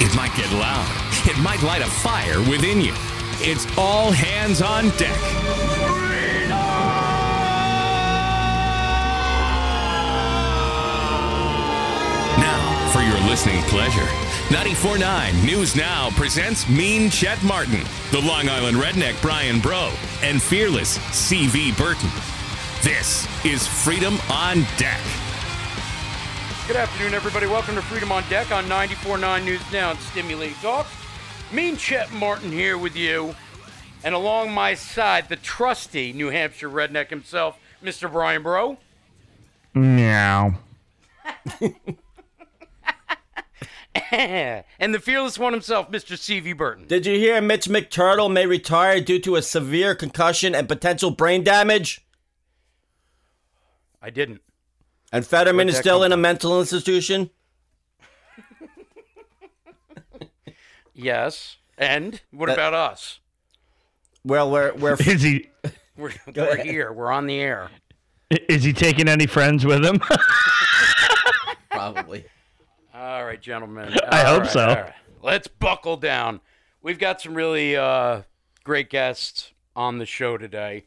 It might get loud. It might light a fire within you. It's all hands on deck. Now, for your listening pleasure, 94.9 News Now presents Mean Chet Martin, the Long Island redneck Brian Bro, and fearless CV Berton. This is Freedom on Deck. Good afternoon, everybody. Welcome to Freedom on Deck on 94.9 News Now and Stimulating Talk. Mean Chet Martin here with you. And along my side, the trusty New Hampshire redneck himself, Mr. Brian Bro. Meow. and the fearless one himself, Mr. CV Berton. Did you hear Mitch McTurtle may retire due to a severe concussion and potential brain damage? I didn't. And Fetterman Where'd is still come in a mental institution? Yes. And what That- about us? Well, we're we're Is he We're, we're here. We're on the air. is he taking any friends with him? probably. All right, gentlemen. I hope right, so. all right. Let's buckle down. We've got some really uh, great guests on the show today,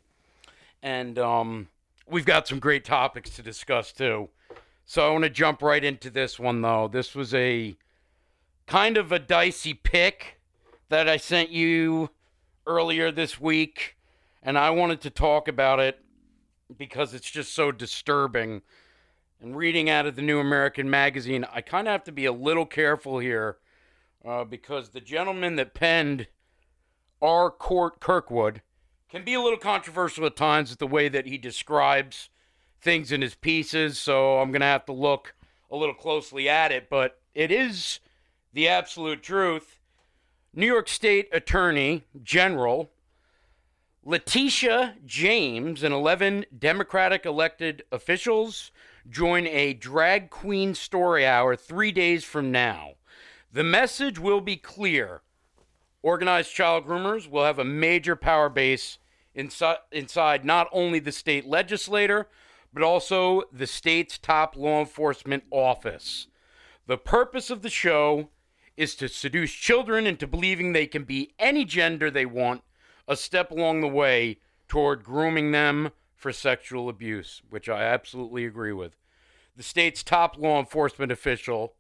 and um, we've got some great topics to discuss too. So I want to jump right into this one, though. This was a kind of a dicey pick that I sent you earlier this week, and I wanted to talk about it because it's just so disturbing and reading out of the New American Magazine, I kind of have to be a little careful here uh, because the gentleman that penned R. Cort Kirkwood can be a little controversial at times with the way that he describes things in his pieces. So I'm going to have to look a little closely at it, but it is the absolute truth. New York State Attorney General Letitia James and 11 Democratic elected officials join a drag queen story hour three days from now. The message will be clear. Organized child groomers will have a major power base inside, inside not only the state legislator, but also the state's top law enforcement office. The purpose of the show is to seduce children into believing they can be any gender they want, a step along the way toward grooming them for sexual abuse, which I absolutely agree with. The state's top law enforcement official,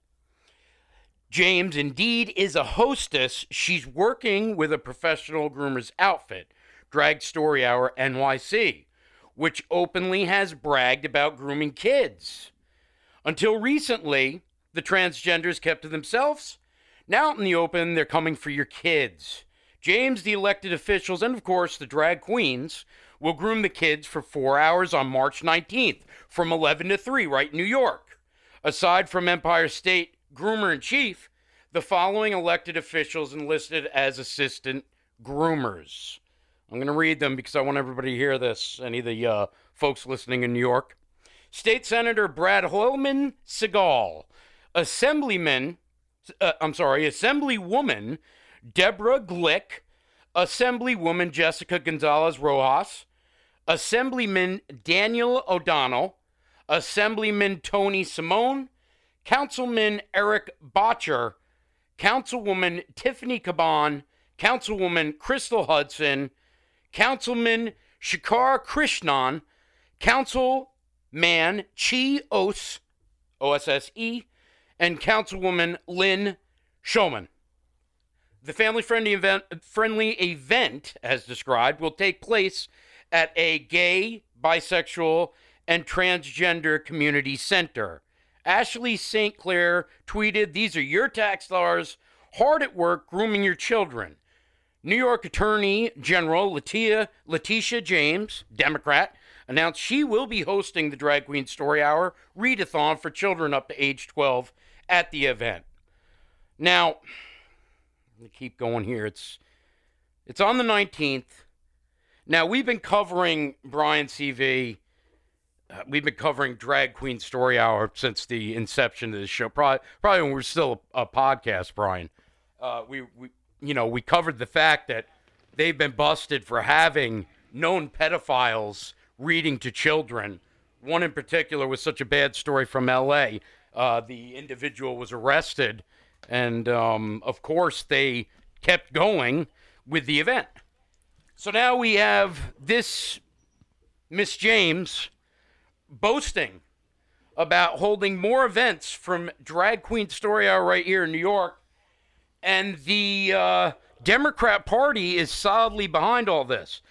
James, indeed is a hostess. She's working with a professional groomer's outfit, Drag Story Hour NYC, which openly has bragged about grooming kids. Until recently, the transgenders kept to themselves. Now out in the open, they're coming for your kids. James, the elected officials, and of course the drag queens will groom the kids for four hours on March 19th from 11 to 3 right in New York. Aside from Empire State Groomer in Chief, the following elected officials enlisted as assistant groomers. I'm going to read them because I want everybody to hear this, any of the uh, folks listening in New York. State Senator Brad Hoylman Sigal, Assemblyman, uh, I'm sorry, Assemblywoman Deborah Glick, Assemblywoman Jessica Gonzalez Rojas, Assemblyman Daniel O'Donnell, Assemblyman Tony Simone, Councilman Erik Bottcher, Councilwoman Tiffany Caban, Councilwoman Crystal Hudson, Councilman Shekar Krishnan, Councilman Chi Os, OSSE, E, and Councilwoman Lynn Schulman. The family friendly event, friendly event, as described, will take place at a gay, bisexual, and transgender community center. Ashley St. Clair tweeted, These are your tax dollars hard at work grooming your children. New York Attorney General Letitia, Letitia James, Democrat, announced she will be hosting the Drag Queen Story Hour readathon for children up to age 12 at the event. Now, let me keep going here. It's it's on the 19th. Now, we've been covering Brian CV. Uh, we've been covering Drag Queen Story Hour since the inception of the show. Probably, probably when we're still a, a podcast, Brian. Uh, we, we, you know, we covered the fact that they've been busted for having known pedophiles reading to children. One in particular was such a bad story from L.A. Uh, the individual was arrested And um, of course, they kept going with the event. So now we have this Miss James boasting about holding more events from Drag Queen Story Hour right here in New York. And the uh, Democrat Party is solidly behind all this.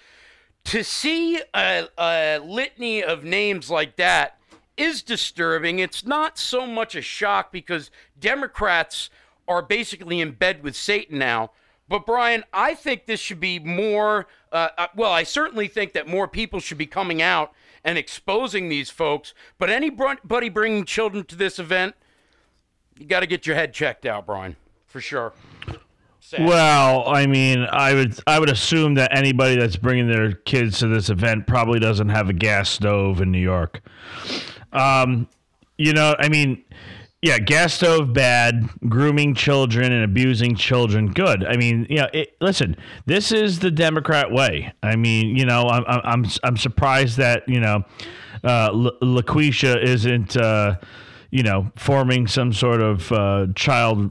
To see a, a litany of names like that is disturbing. It's not so much a shock because Democrats are basically in bed with Satan now. But Brian, I think this should be more. Uh, uh, well, I certainly think that more people should be coming out and exposing these folks. But anybody bringing children to this event, you got to get your head checked out, Brian, for sure. Sad. Well, I mean, I would I would assume that anybody that's bringing their kids to this event probably doesn't have a gas stove in New York. Um, you know, I mean, yeah, gas stove bad, grooming children and abusing children good. I mean, you know, listen, this is the Democrat way. I mean, you know, I'm I'm I'm surprised that you know, uh, LaQuisha isn't uh, you know forming some sort of uh, child,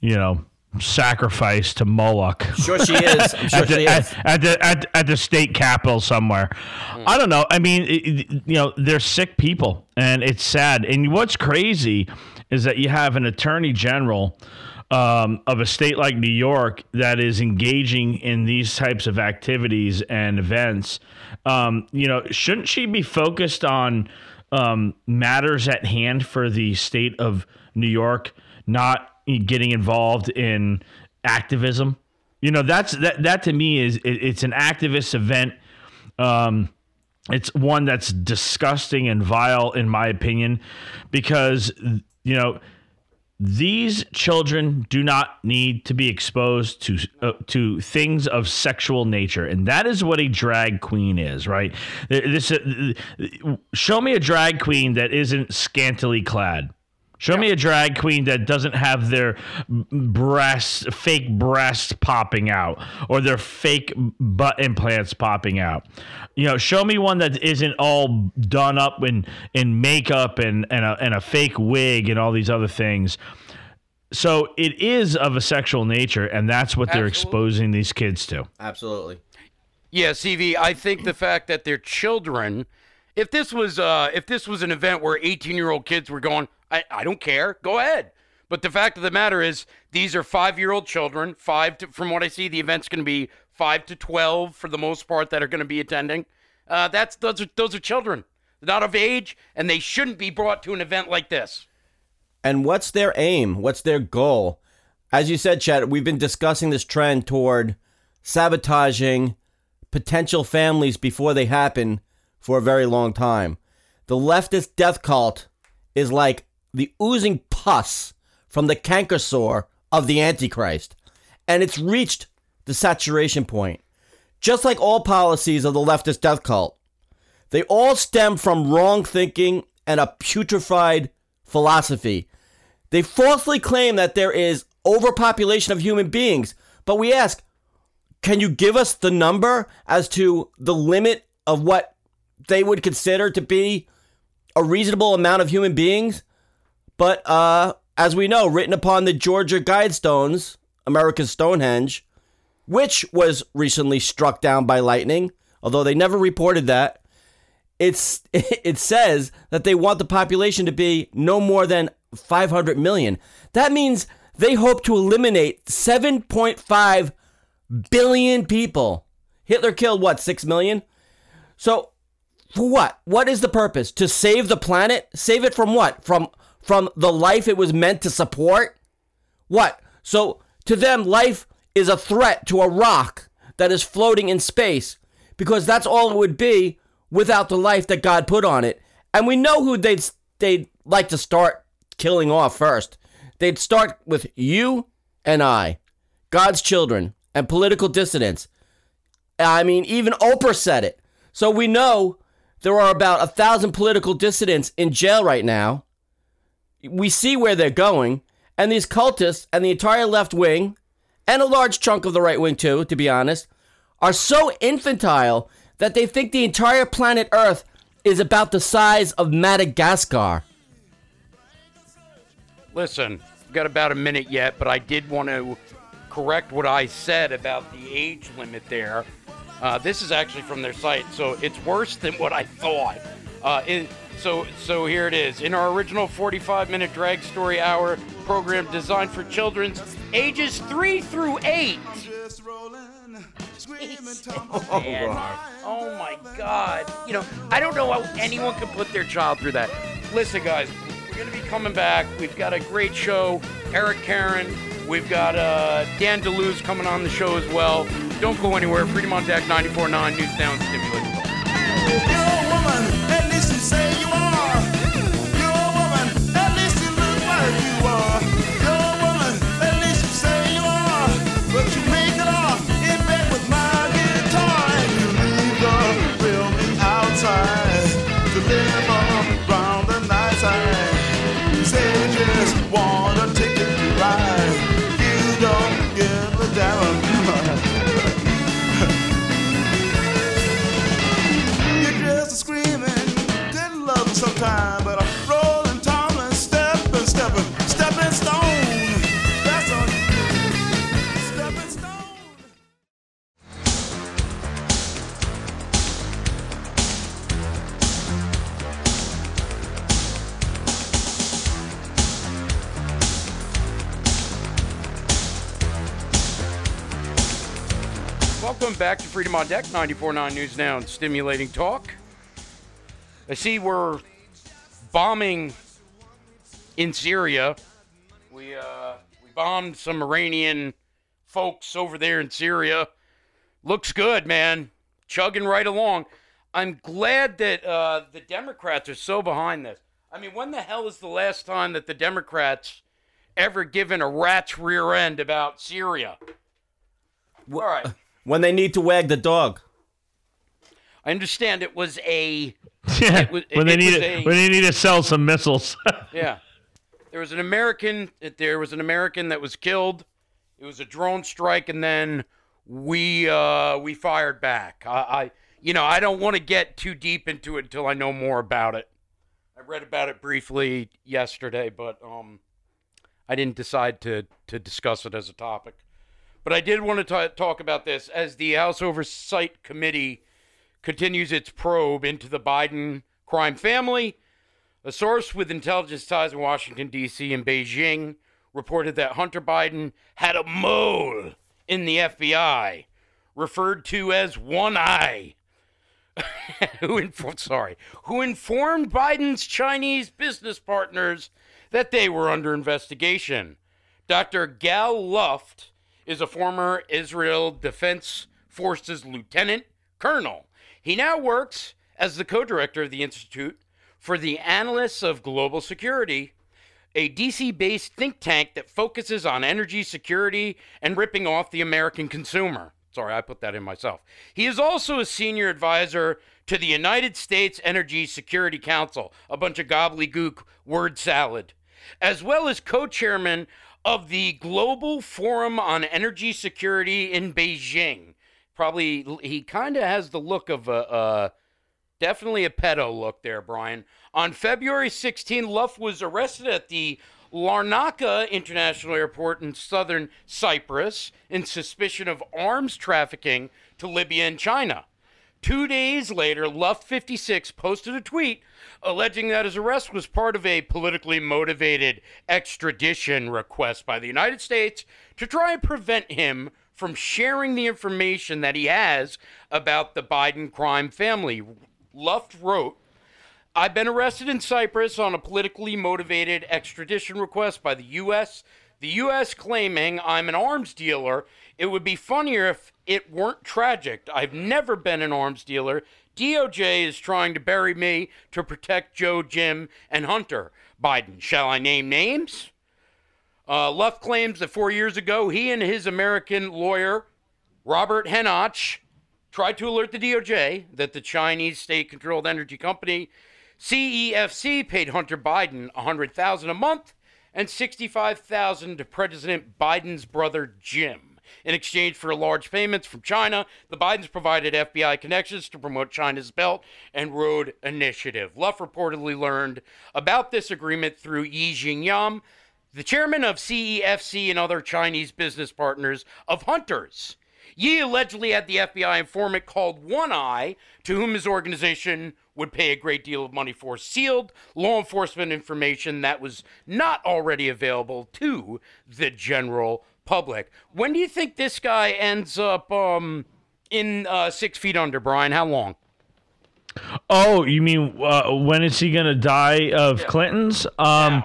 you know sacrifice to Moloch. Sure, she is. I'm sure at, the, she is. At, at, the at, at the state capitol somewhere. Mm. I don't know. I mean, it, you know, they're sick people, and it's sad. And what's crazy is that you have an attorney general. Um, of a state like New York that is engaging in these types of activities and events, um, you know, shouldn't she be focused on um, matters at hand for the state of New York, not getting involved in activism. You know, that's that that to me is it, it's an activist event. Um, it's one that's disgusting and vile, in my opinion, because you know these children do not need to be exposed to uh, to things of sexual nature and that is what a drag queen is right this uh, show me a drag queen that isn't scantily clad Show yeah. me a drag queen that doesn't have their breasts, fake breasts popping out, or their fake butt implants popping out. You know, show me one that isn't all done up in in makeup and and a, and a fake wig and all these other things. So it is of a sexual nature, and that's what Absolutely. they're exposing these kids to. Absolutely. Yeah, CV. I think the fact that they're children. If this was uh, if this was an event where 18 year old kids were going I, I don't care. Go ahead. But the fact of the matter is, these are five year old children. Five, to, from what I see, the event's going to be five to 12 for the most part that are going to be attending. Uh, that's those are, those are children. They're not of age, and they shouldn't be brought to an event like this. And what's their aim? What's their goal? As you said, Chad, we've been discussing this trend toward sabotaging potential families before they happen for a very long time. The leftist death cult is like the oozing pus from the canker sore of the Antichrist. And it's reached the saturation point. Just like all policies of the leftist death cult, they all stem from wrong thinking and a putrefied philosophy. They falsely claim that there is overpopulation of human beings, but we ask, can you give us the number as to the limit of what they would consider to be a reasonable amount of human beings? But uh, as we know, written upon the Georgia Guidestones, America's Stonehenge, which was recently struck down by lightning, although they never reported that. It's it says that they want the population to be no more than 500 million. That means they hope to eliminate 7.5 billion people. Hitler killed what, 6 million? So, for what? What is the purpose? To save the planet? Save it from what? From from the life it was meant to support? What? So to them, life is a threat to a rock that is floating in space because that's all it would be without the life that God put on it. And we know who they'd, they'd like to start killing off first. They'd start with you and I, God's children, and political dissidents. I mean, even Oprah said it. So we know there are about a thousand political dissidents in jail right now we see where they're going, and these cultists and the entire left wing, and a large chunk of the right wing too, to be honest, are so infantile that they think the entire planet Earth is about the size of Madagascar. Listen, We've got about a minute yet, but I did want to correct what I said about the age limit there. Uh, this is actually from their site, so it's worse than what I thought. Uh, it, so, so here it is. In our original 45-minute drag story hour program designed for children's ages three through eight. Oh, God. Oh my God! You know, I don't know how anyone can put their child through that. Listen, guys, we're gonna be coming back. We've got a great show. Eric Carron. We've got uh, Dan DeLuz coming on the show as well. Don't go anywhere. Freedom on Deck 94.9 News Now and Freedom on Deck 94.9 News Now and Stimulating Talk. I see we're bombing in Syria. We uh, we bombed some Iranian folks over there in Syria. Looks good, man. Chugging right along. I'm glad that uh, the Democrats are so behind this. I mean, when the hell is the last time that the Democrats ever given a rat's rear end about Syria? All right. When they need to wag the dog. I understand it was a Yeah, It was- when they it need was it, a- when they need to sell some missiles. yeah. There was an American. There was an American that was killed. It was a drone strike, and then we uh, we fired back. I, I you know I don't want to get too deep into it until I know more about it. I read about it briefly yesterday, but um, I didn't decide to to discuss it as a topic. But I did want to ta talk about this as the House Oversight Committee continues its probe into the Biden crime family. A source with intelligence ties in Washington, D.C. and Beijing reported that Hunter Biden had a mole in the FBI, referred to as One Eye. who infor- sorry, who informed Biden's Chinese business partners that they were under investigation. Dr. Gal Luft is a former Israel Defense Forces lieutenant colonel. He now works as the co-director of the Institute for the Analysis of Global Security, a DC-based think tank that focuses on energy security and ripping off the American consumer. Sorry, I put that in myself. He is also a senior advisor to the United States Energy Security Council, a bunch of gobbledygook word salad, as well as co chairman of the Global Forum on Energy Security in Beijing. Probably, he kind of has the look of a. a Definitely a pedo look there, Brian. On February 16, Luft was arrested at the Larnaca International Airport in southern Cyprus in suspicion of arms trafficking to Libya and China. Two days later, Luft 56 posted a tweet alleging that his arrest was part of a politically motivated extradition request by the United States to try and prevent him from sharing the information that he has about the Biden crime family. Luft wrote, I've been arrested in Cyprus on a politically motivated extradition request by the U.S. The U.S. claiming I'm an arms dealer. It would be funnier if it weren't tragic. I've never been an arms dealer. DOJ is trying to bury me to protect Joe, Jim, and Hunter Biden. Shall I name names? Uh, Luft claims that four years ago, he and his American lawyer, Robert Henoch, tried to alert the DOJ that the Chinese state-controlled energy company CEFC paid Hunter Biden 100,000 a month and 65,000 to President Biden's brother Jim. In exchange for large payments from China, the Bidens provided FBI connections to promote China's Belt and Road Initiative. Luft reportedly learned about this agreement through Yi Jingyang, the chairman of CEFC and other Chinese business partners of Hunters. Yi allegedly had the FBI informant called One Eye, to whom his organization would pay a great deal of money for sealed law enforcement information that was not already available to the general public. When do you think this guy ends up um, in uh, Six Feet Under, Brian? How long? Oh, you mean uh, when is he going to die of Clinton's? Um,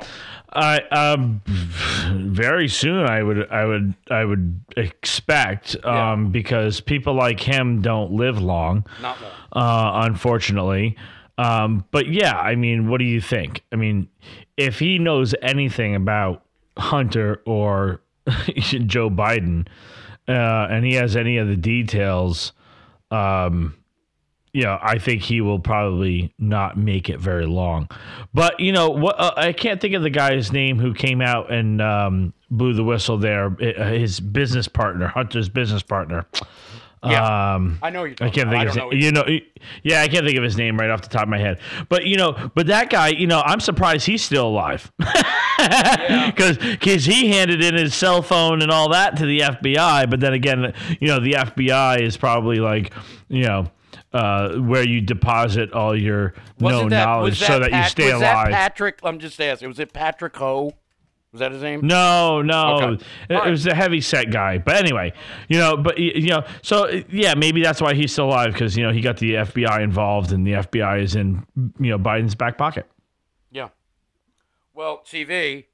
I um, very soon. I would, I would, I would expect um, because people like him don't live long, Not long. uh, unfortunately. Um, but yeah, I mean, what do you think? I mean, if he knows anything about Hunter or Joe Biden, uh, and he has any of the details, um, you know, I think he will probably not make it very long. But you know, what uh, I can't think of the guy's name who came out and um, blew the whistle there. uh, His business partner, Hunter's business partner. Yeah. Um, I know you're I can't think I of his, know you know, yeah, I can't think of his name right off the top of my head. But you know, but that guy, you know, I'm surprised he's still alive because because he handed in his cell phone and all that to the FBI. But then again, you know, the FBI is probably like, you know. Uh, where you deposit all your Wasn't no that, knowledge was so that you stay was alive. That Patrick, I'm just asking. Was it Patrick Ho? Was that his name? No, no, Okay. it, All it was a heavy set guy. But anyway, you know, but you know, so yeah, maybe that's why he's still alive because you know he got the FBI involved and the FBI is in you know Biden's back pocket. Yeah. Well, CV,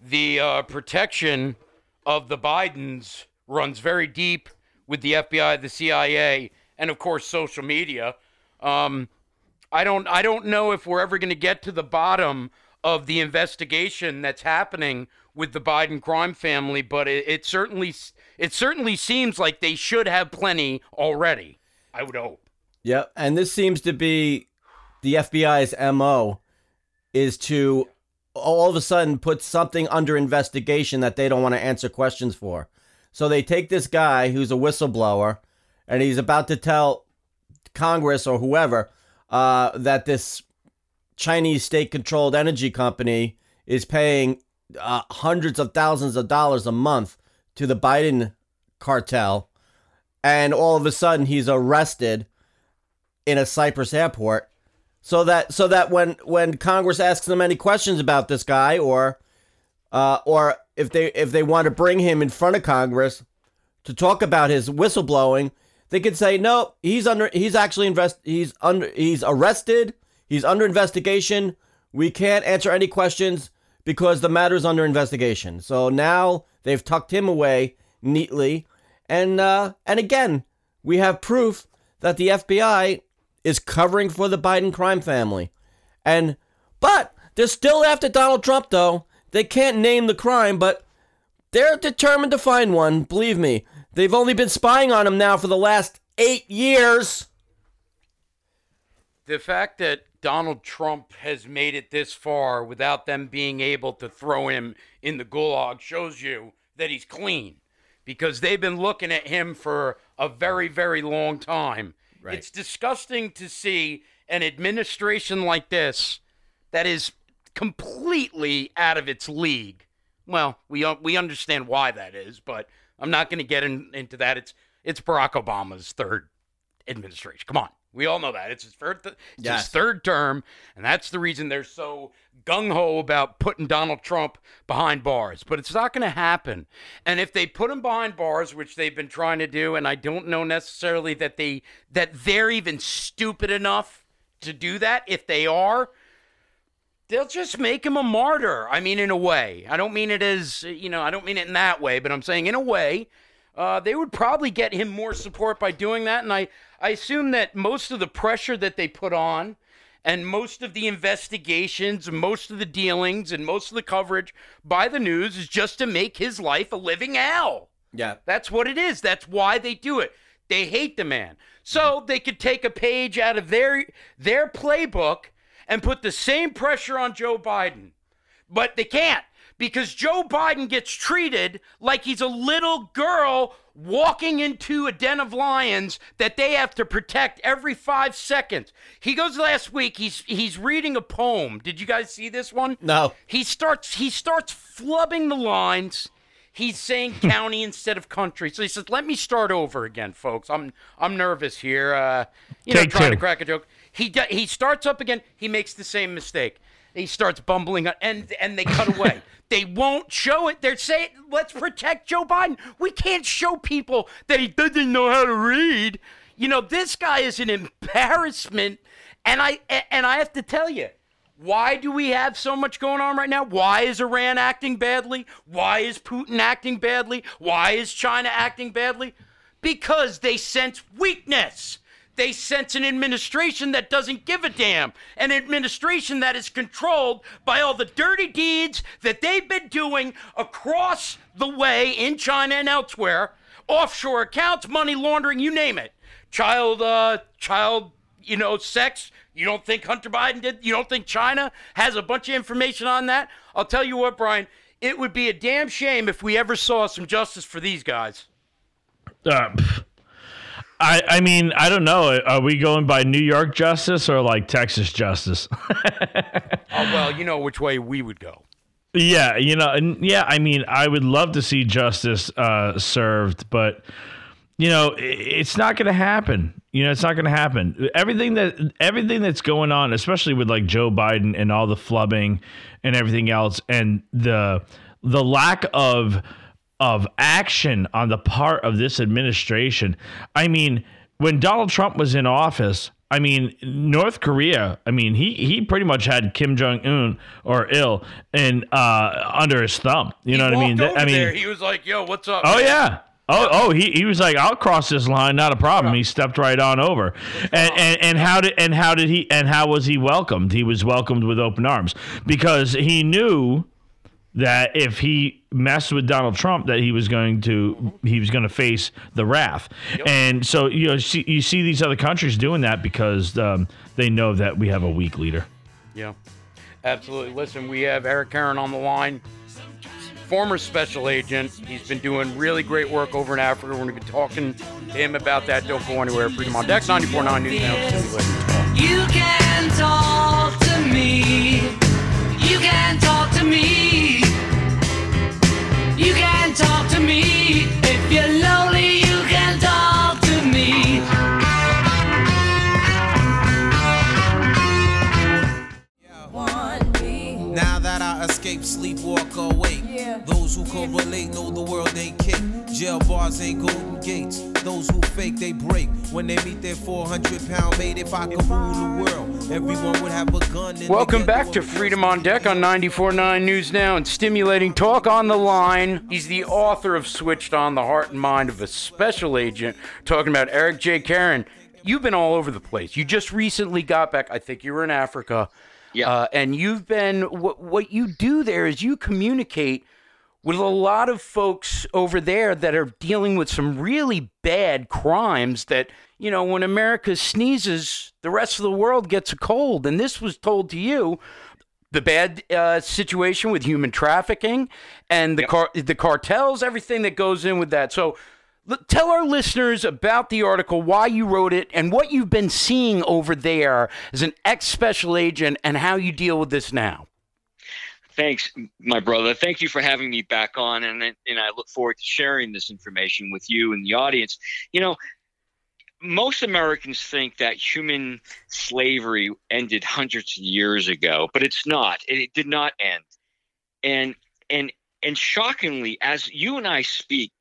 the uh, protection of the Bidens runs very deep with the FBI, the CIA, and of course social media. Um, I don't, I don't know if we're ever going to get to the bottom of the investigation that's happening with the Biden crime family, but it, it certainly, it certainly seems like they should have plenty already. I would hope. Yep. And this seems to be the FBI's MO is to all of a sudden put something under investigation that they don't want to answer questions for. So they take this guy who's a whistleblower and he's about to tell Congress or whoever uh, that this Chinese state controlled energy company is paying uh, hundreds of thousands of dollars a month to the Biden cartel. And all of a sudden he's arrested in a Cyprus airport so that so that when when Congress asks them any questions about this guy or uh, or if they if they want to bring him in front of Congress to talk about his whistleblowing, they could say no, he's under he's actually invest he's under he's arrested, he's under investigation. We can't answer any questions because the matter is under investigation. So now they've tucked him away neatly, and uh, and again we have proof that the FBI is covering for the Biden crime family. And but they're still after Donald Trump though. They can't name the crime, but they're determined to find one, believe me. They've only been spying on him now for the last 8 years. the fact that Donald Trump has made it this far without them being able to throw him in the gulag shows you that he's clean because they've been looking at him for a very, very long time. It's disgusting to see an administration like this that is completely out of its league. Well, we uh, we understand why that is, but I'm not going to get in, into that. It's it's Barack Obama's third administration. Come on. We all know that. It's his third, th- it's Yes. his third term, and that's the reason they're so gung ho about putting Donald Trump behind bars. But it's not going to happen. And if they put him behind bars, which they've been trying to do, and I don't know necessarily that they that they're even stupid enough to do that. If they are, they'll just make him a martyr. I mean, in a way. I don't mean it as, you know, I don't mean it in that way, but I'm saying in a way, uh, they would probably get him more support by doing that. And I, I assume that most of the pressure that they put on and most of the investigations, most of the dealings, and most of the coverage by the news is just to make his life a living hell. Yeah. That's what it is. That's why they do it. They hate the man. So they could take a page out of their their playbook and put the same pressure on Joe Biden. But they can't because Joe Biden gets treated like he's a little girl walking into a den of lions that they have to protect every five seconds. He goes last week. He's he's reading a poem. Did you guys see this one? No. He starts he starts flubbing the lines. He's saying county instead of country. So he says, "Let me start over again, folks. I'm I'm nervous here. Uh, you know, Take trying to crack a joke." He he starts up again. He makes the same mistake. He starts bumbling, and and they cut away. they won't show it. They're saying, "Let's protect Joe Biden." We can't show people that he doesn't know how to read. You know, this guy is an embarrassment, and I and I have to tell you. Why do we have so much going on right now? Why is Iran acting badly? Why is Putin acting badly? Why is China acting badly? Because they sense weakness. They sense an administration that doesn't give a damn, an administration that is controlled by all the dirty deeds that they've been doing across the way in China and elsewhere, offshore accounts, money laundering, you name it, child, uh, child, you know, sex. You don't think Hunter Biden did? You don't think China has a bunch of information on that? I'll tell you what, Brian. It would be a damn shame if we ever saw some justice for these guys. Uh. I, I mean, I don't know. Are we going by New York justice or like Texas justice? Oh, well, you know which way we would go. Yeah, you know, and yeah, I mean, I would love to see justice uh, served, but you know, it's not going to happen. You know, it's not going to happen. Everything that everything that's going on, especially with like Joe Biden and all the flubbing and everything else, and the the lack of of action on the part of this administration. I mean, when Donald Trump was in office, I mean, North Korea. I mean, he he pretty much had Kim Jong Un or ill and uh, under his thumb. You know what I mean? I mean, there, he was like, "Yo, what's up?" Oh man?" yeah. Oh, oh, he, he was like, I'll cross this line, not a problem. He stepped right on over, and, and and how did and how did he and how was he welcomed? He was welcomed with open arms because he knew that if he messed with Donald Trump, that he was going to he was going to face the wrath, and so you know see, you see these other countries doing that because um, they know that we have a weak leader. Yeah, absolutely. Listen, we have Eric Carron on the line, former special agent. He's been doing really great work over in Africa. We're going to be talking to him about that. Don't go anywhere. Freedom on Deck, 94.9 News Now. See you later. You can talk to me. You can talk to me. You can talk to me. If you're lonely, you can talk to me. Escape, sleep, walk awake. Those who correlate know the world ain't kick. Jail bars ain't golden gates. Those who fake, they break. When they meet their 400 pound mate, if I could rule the world, everyone would have a gun. Welcome back to Freedom on Deck on 94.9 News Now and Stimulating Talk on the Line. He's the author of Switched on the Heart and Mind of a Special Agent, talking about Eric J. Carron. You've been all over the place. You just recently got back. I think you were in Africa. Yeah. Uh, and you've been, what, what you do there is you communicate with a lot of folks over there that are dealing with some really bad crimes that, you know, when America sneezes, the rest of the world gets a cold. And this was told to you the bad uh, situation with human trafficking and the Yep. car- the cartels, everything that goes in with that. So, tell our listeners about the article, why you wrote it, and what you've been seeing over there as an ex special agent, and how you deal with this now. Thanks, my brother. Thank you for having me back on, and and I look forward to sharing this information with you and the audience. You know, most Americans think that human slavery ended hundreds of years ago, but it's not. It, it did not end. And and and shockingly, as you and I speak,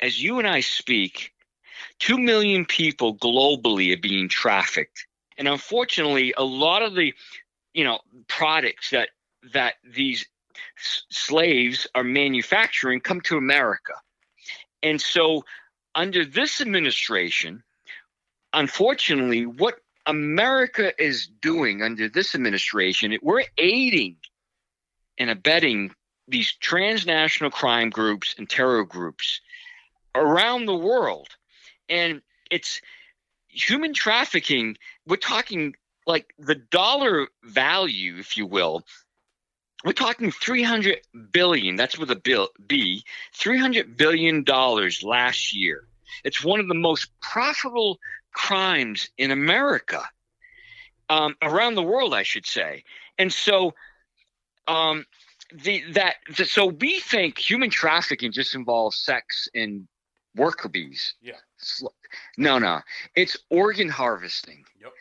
as you and I speak, two million people globally are being trafficked, and unfortunately, a lot of the you know products that that these s- slaves are manufacturing come to America. And so, under this administration, unfortunately, what America is doing under this administration, we're aiding and abetting these transnational crime groups and terror groups around the world. And it's human trafficking, we're talking like the dollar value, if you will, we're talking 300 billion. That's with a bill B. 300 billion dollars last year. It's one of the most profitable crimes in America, um, around the world, I should say. And so, um, the that the, so we think human trafficking just involves sex and worker bees. Yeah. No, no, it's organ harvesting. Yep.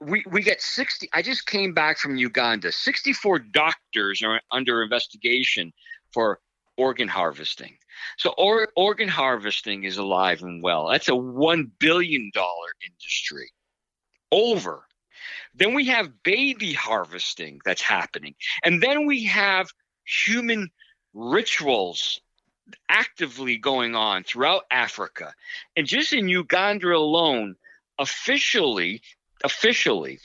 We we get sixty. I just came back from Uganda. Sixty-four doctors are under investigation for organ harvesting. So or, organ harvesting is alive and well. That's a one billion dollar industry. Over. Then we have baby harvesting that's happening. And then we have human rituals actively going on throughout Africa. And just in Uganda alone, officially, officially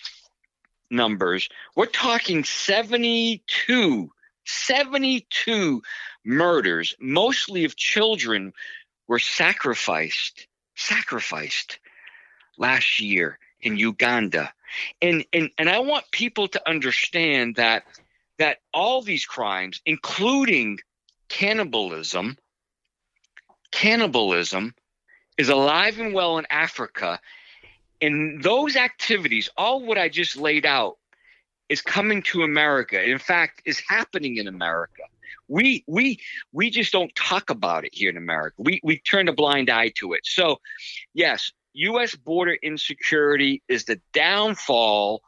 numbers, we're talking 72, 72 murders, mostly of children, were sacrificed, sacrificed last year in Uganda. And and and I want people to understand that that all these crimes, including cannibalism, cannibalism is alive and well in Africa. And those activities, all what I just laid out, is coming to America. In fact, is happening in America. We we we just don't talk about it here in America. We we turn a blind eye to it. So, yes, U.S. border insecurity is the downfall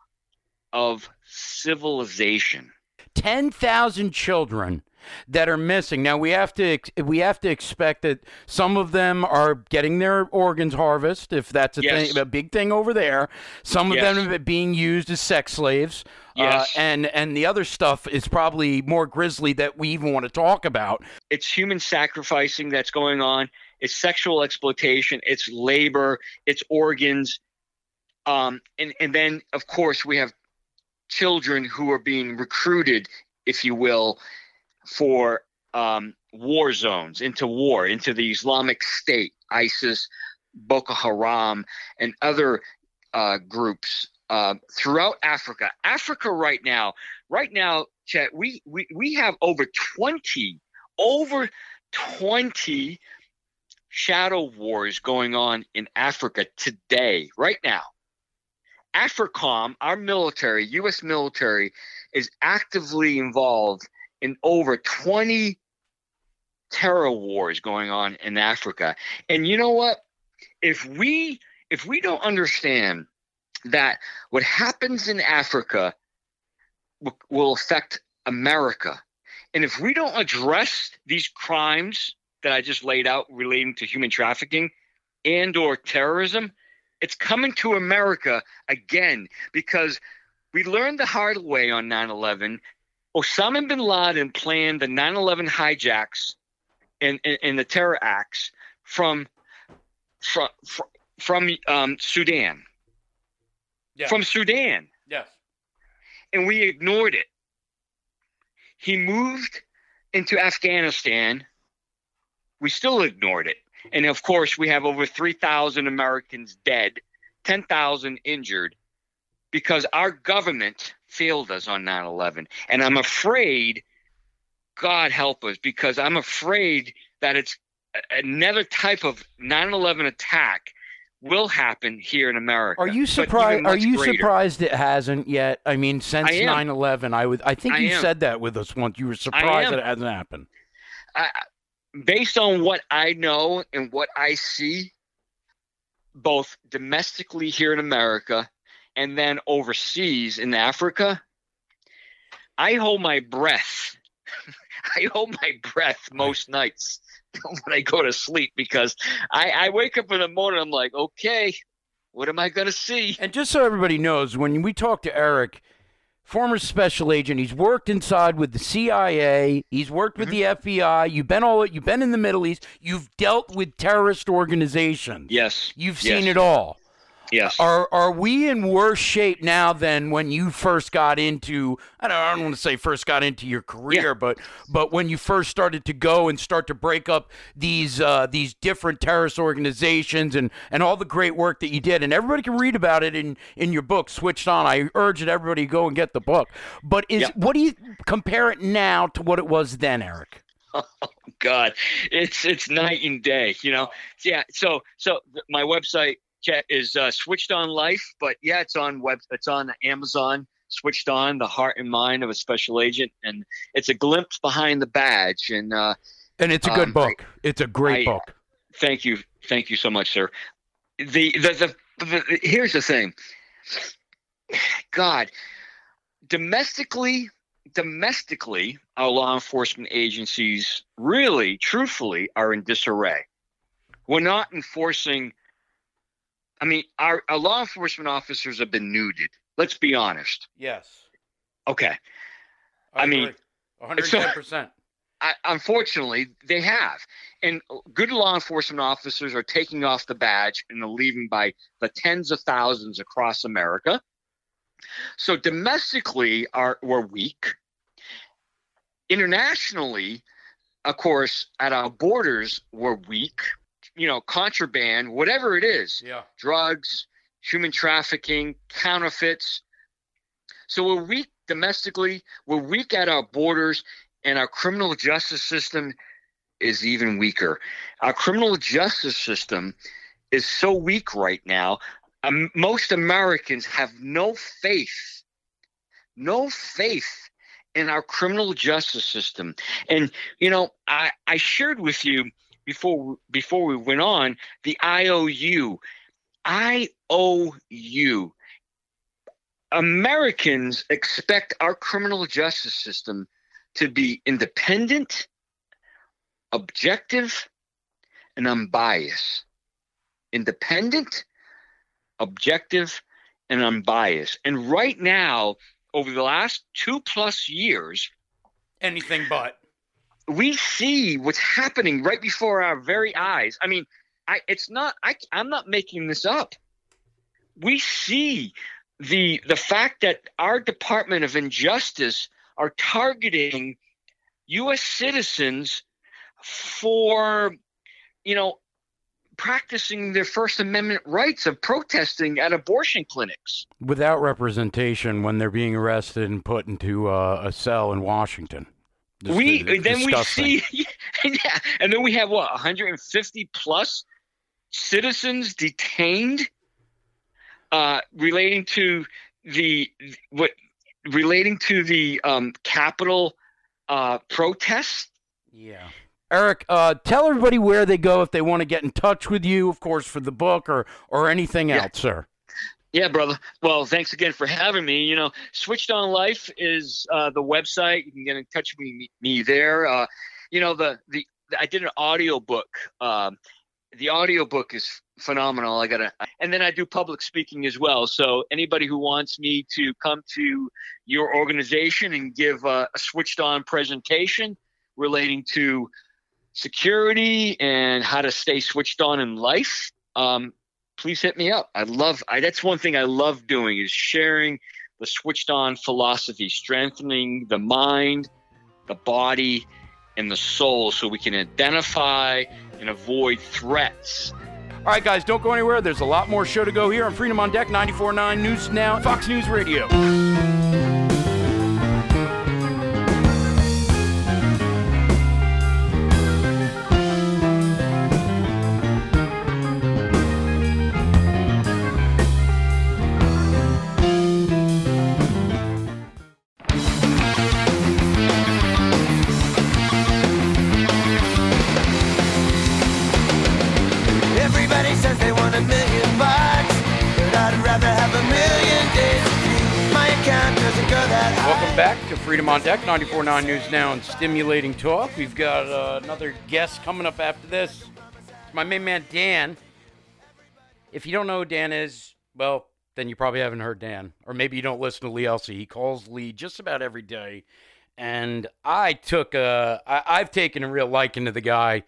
of civilization. 10,000 children that are missing. Now we have to we have to expect that some of them are getting their organs harvested if that's a Yes. thing a big thing over there. Some of Yes. them are being used as sex slaves. Yes. Uh, and and the other stuff is probably more grisly that we even want to talk about. it's human sacrificing that's going on it's sexual exploitation it's labor it's organs um, and, and then of course we have children who are being recruited if you will for um, war zones into war into the islamic state isis boko haram and other uh, groups uh, throughout africa africa right now right now Chet, we, we, we have over 20 over 20 shadow wars going on in Africa today, right now. AFRICOM, our military, U.S. military, is actively involved in over 20 terror wars going on in Africa. And you know what? If we if we don't understand that what happens in Africa w- will affect America, and if we don't address these crimes that I just laid out relating to human trafficking and or terrorism, it's coming to America again because we learned the hard way on 9/11. Osama bin Laden planned the 9/11 hijacks and, and, and the terror acts from from from um, Sudan, Yeah. from Sudan yes. and we ignored it. He moved into Afghanistan. We still ignored it. And of course, we have over 3,000 Americans dead, 10,000 injured because our government failed us on 9 11. And I'm afraid, God help us, because I'm afraid that it's another type of 9 11 attack will happen here in America. Are you surprised? Are you greater. surprised it hasn't yet? I mean, since I 9/11, I would. I think I you am. said that with us once. You were surprised that it hasn't happened. I, based on what I know and what I see, both domestically here in America and then overseas in Africa, I hold my breath. I hold my breath most nights when I go to sleep because I, I wake up in the morning. I'm like, okay, what am I going to see? And just so everybody knows, when we talk to Eric, former special agent, he's worked inside with the CIA, he's worked with mm-hmm. the FBI. You've been all you've been in the Middle East. You've dealt with terrorist organizations. Yes. You've yes. seen it all. Yes. Are are we in worse shape now than when you first got into? I don't, I don't want to say first got into your career, Yeah. but but when you first started to go and start to break up these uh, these different terrorist organizations and and all the great work that you did, and everybody can read about it in in your book, Switched On. I urge that everybody go and get the book. But is Yeah. what do you compare it now to what it was then, Eric? God, it's it's night and day. You know. Yeah. So so my website is uh, switched on life, but yeah, it's on web. It's on Amazon. Switched on the heart and mind of a special agent, and it's a glimpse behind the badge. And uh, And it's a good Um, book. it's a great I- book. thank you, thank you so much, sir. The the the, the here's the thing. God, domestically, domestically, our law enforcement agencies really, truthfully, are in disarray. We're not enforcing. I mean, our, our law enforcement officers have been nuded. Let's be honest. Yes. Okay. I mean, one hundred ten percent. I, unfortunately, they have. And good law enforcement officers are taking off the badge and are leaving by the tens of thousands across America. So domestically, are we're weak. Internationally, of course, at our borders, we're weak. You know, contraband, whatever it is, Yeah. drugs, human trafficking, counterfeits. So we're weak domestically, we're weak at our borders, and our criminal justice system is even weaker. Our criminal justice system is so weak right now. Um, most Americans have no faith, no faith in our criminal justice system. And you know, I, I shared with you before before we went on the IOU. IOU. Americans expect our criminal justice system to be independent, objective, and unbiased. Independent, objective, and unbiased. And right now, over the last two plus years, Anything but. We see what's happening right before our very eyes. I mean, I it's not I I'm not making this up. We see the the fact that our Department of Injustice are targeting US citizens for you know practicing their first amendment rights of protesting at abortion clinics. Without representation when they're being arrested and put into uh, a cell in Washington. Just- we then disgusting. we see yeah and then we have what 150 plus citizens detained uh relating to the what relating to the um capitol uh protests Yeah. Eric, uh, tell everybody where they go if they want to get in touch with you, of course, for the book or or anything Yeah. else, sir. Yeah, brother. Well, thanks again for having me. You know, Switched On Life is uh, the website. You can get in touch with me, me there. Uh, you know, the the I did an audio book. Um, the audio book is phenomenal. I gotta, and then I do public speaking as well. So anybody who wants me to come to your organization and give uh, a switched on presentation relating to security and how to stay switched on in life, um, please hit me up. I love I, that's one thing I love doing is sharing the switched on philosophy, strengthening the mind, the body, and the soul so we can identify and avoid threats. All right, guys, don't go anywhere. There's a lot more show to go here on Freedom on Deck 94.9 News Now, Fox News Radio. Deck 94.9 News Now and Stimulating Talk. We've got uh, another guest coming up after this. It's my main man, Dan. If you don't know who Dan is, well, then you probably haven't heard Dan. Or maybe you don't listen to Lee Elsie. He calls Lee just about every day. And I took a, I, I've taken a real liking to the guy.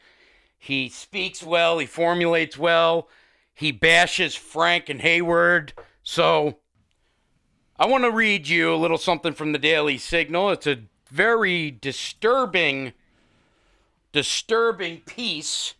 He speaks well, he formulates well, He bashes Frank and Hayward. So I want to read you a little something from the Daily Signal. It's a very disturbing, disturbing piece.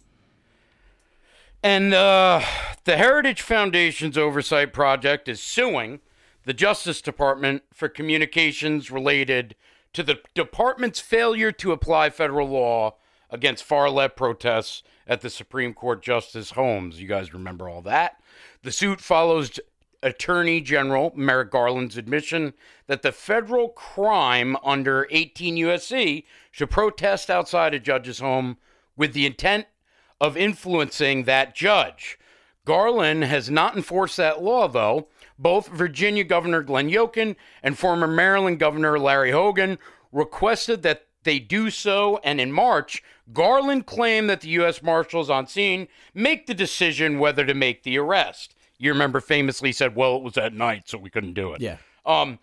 And uh, the Heritage Foundation's Oversight Project is suing the Justice Department for communications related to the department's failure to apply federal law against far left protests at the Supreme Court Justice homes. You guys remember all that? The suit follows Attorney General Merrick Garland's admission that the federal crime under 18 USC should protest outside a judge's home with the intent of influencing that judge. Garland has not enforced that law, though. Both Virginia Governor Glenn Youngkin and former Maryland Governor Larry Hogan requested that they do so, and in March, Garland claimed that the U.S. Marshals on scene make the decision whether to make the arrest. You remember famously said, well, it was at night, so we couldn't do it. Yeah. Um,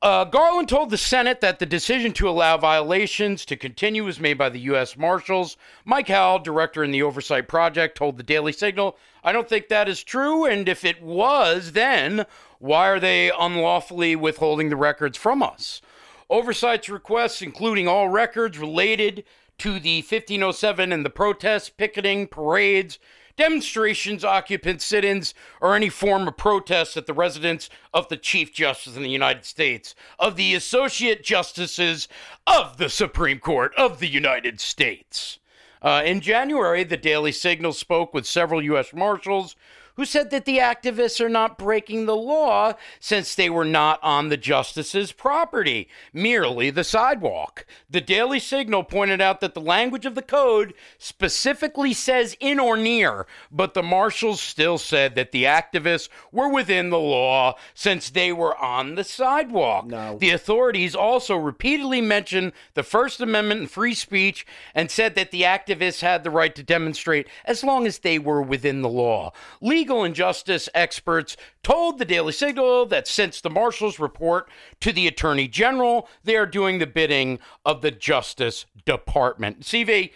uh, Garland told the Senate that the decision to allow violations to continue was made by the U.S. Marshals. Mike Howell, director in the Oversight Project, told the Daily Signal, I don't think that is true, and if it was, then why are they unlawfully withholding the records from us? Oversight's requests, including all records related to the 1507 and the protests, picketing, parades, demonstrations, occupant sit ins, or any form of protest at the residence of the Chief Justice in the United States, of the Associate Justices of the Supreme Court of the United States. Uh, in January, the Daily Signal spoke with several U.S. Marshals who said that the activists are not breaking the law since they were not on the justice's property, merely the sidewalk. The Daily Signal pointed out that the language of the code specifically says in or near, but the marshals still said that the activists were within the law since they were on the sidewalk. No. The authorities also repeatedly mentioned the First Amendment and free speech and said that the activists had the right to demonstrate as long as they were within the law. Legal and justice experts told the Daily Signal that since the marshals report to the Attorney General, they are doing the bidding of the Justice Department. CV,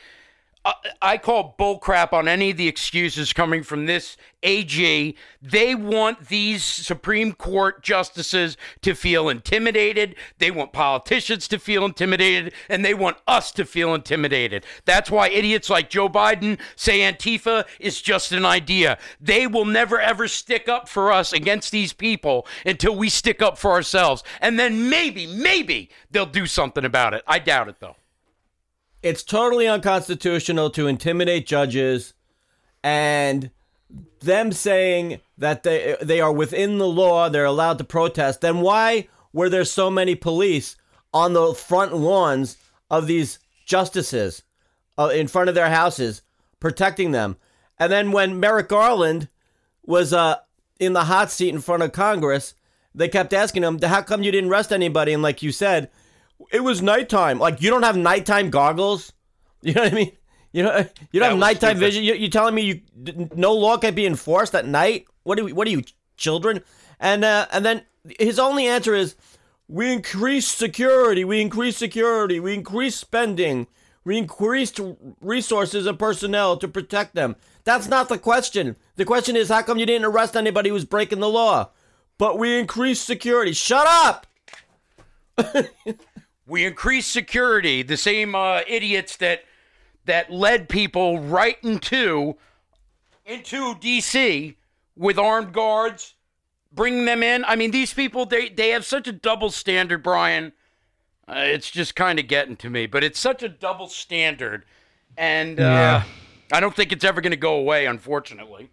I- call bullcrap on any of the excuses coming from this AG. They want these Supreme Court justices to feel intimidated. They want politicians to feel intimidated, and they want us to feel intimidated. That's why idiots like Joe Biden say Antifa is just an idea. They will never ever stick up for us against these people until we stick up for ourselves. And then maybe, maybe they'll do something about it. I doubt it, though. It's totally unconstitutional to intimidate judges and them saying that they they are within the law, they're allowed to protest, then why were there so many police on the front lawns of these justices uh, in front of their houses protecting them? And then when Merrick Garland was uh, in the hot seat in front of Congress, they kept asking him, "How come you didn't arrest anybody?" And like you said, it was nighttime. Like you don't have nighttime goggles. You know what I mean? You know you don't That have nighttime stupid. vision. You, you're telling me you no law can be enforced at night? What do we, what are you children? And uh, and then his only answer is, we increase security. We increase security. We increase spending. We increased resources and personnel to protect them. That's not the question. The question is, how come you didn't arrest anybody who was breaking the law? But we increased security. Shut up. We increase security. The same uh, idiots that that led people right into into DC with armed guards, bringing them in. I mean, these people they they have such a double standard, Brian. Uh, it's just kind of getting to me, but it's such a double standard, and uh, Yeah. I don't think it's ever going to go away, unfortunately.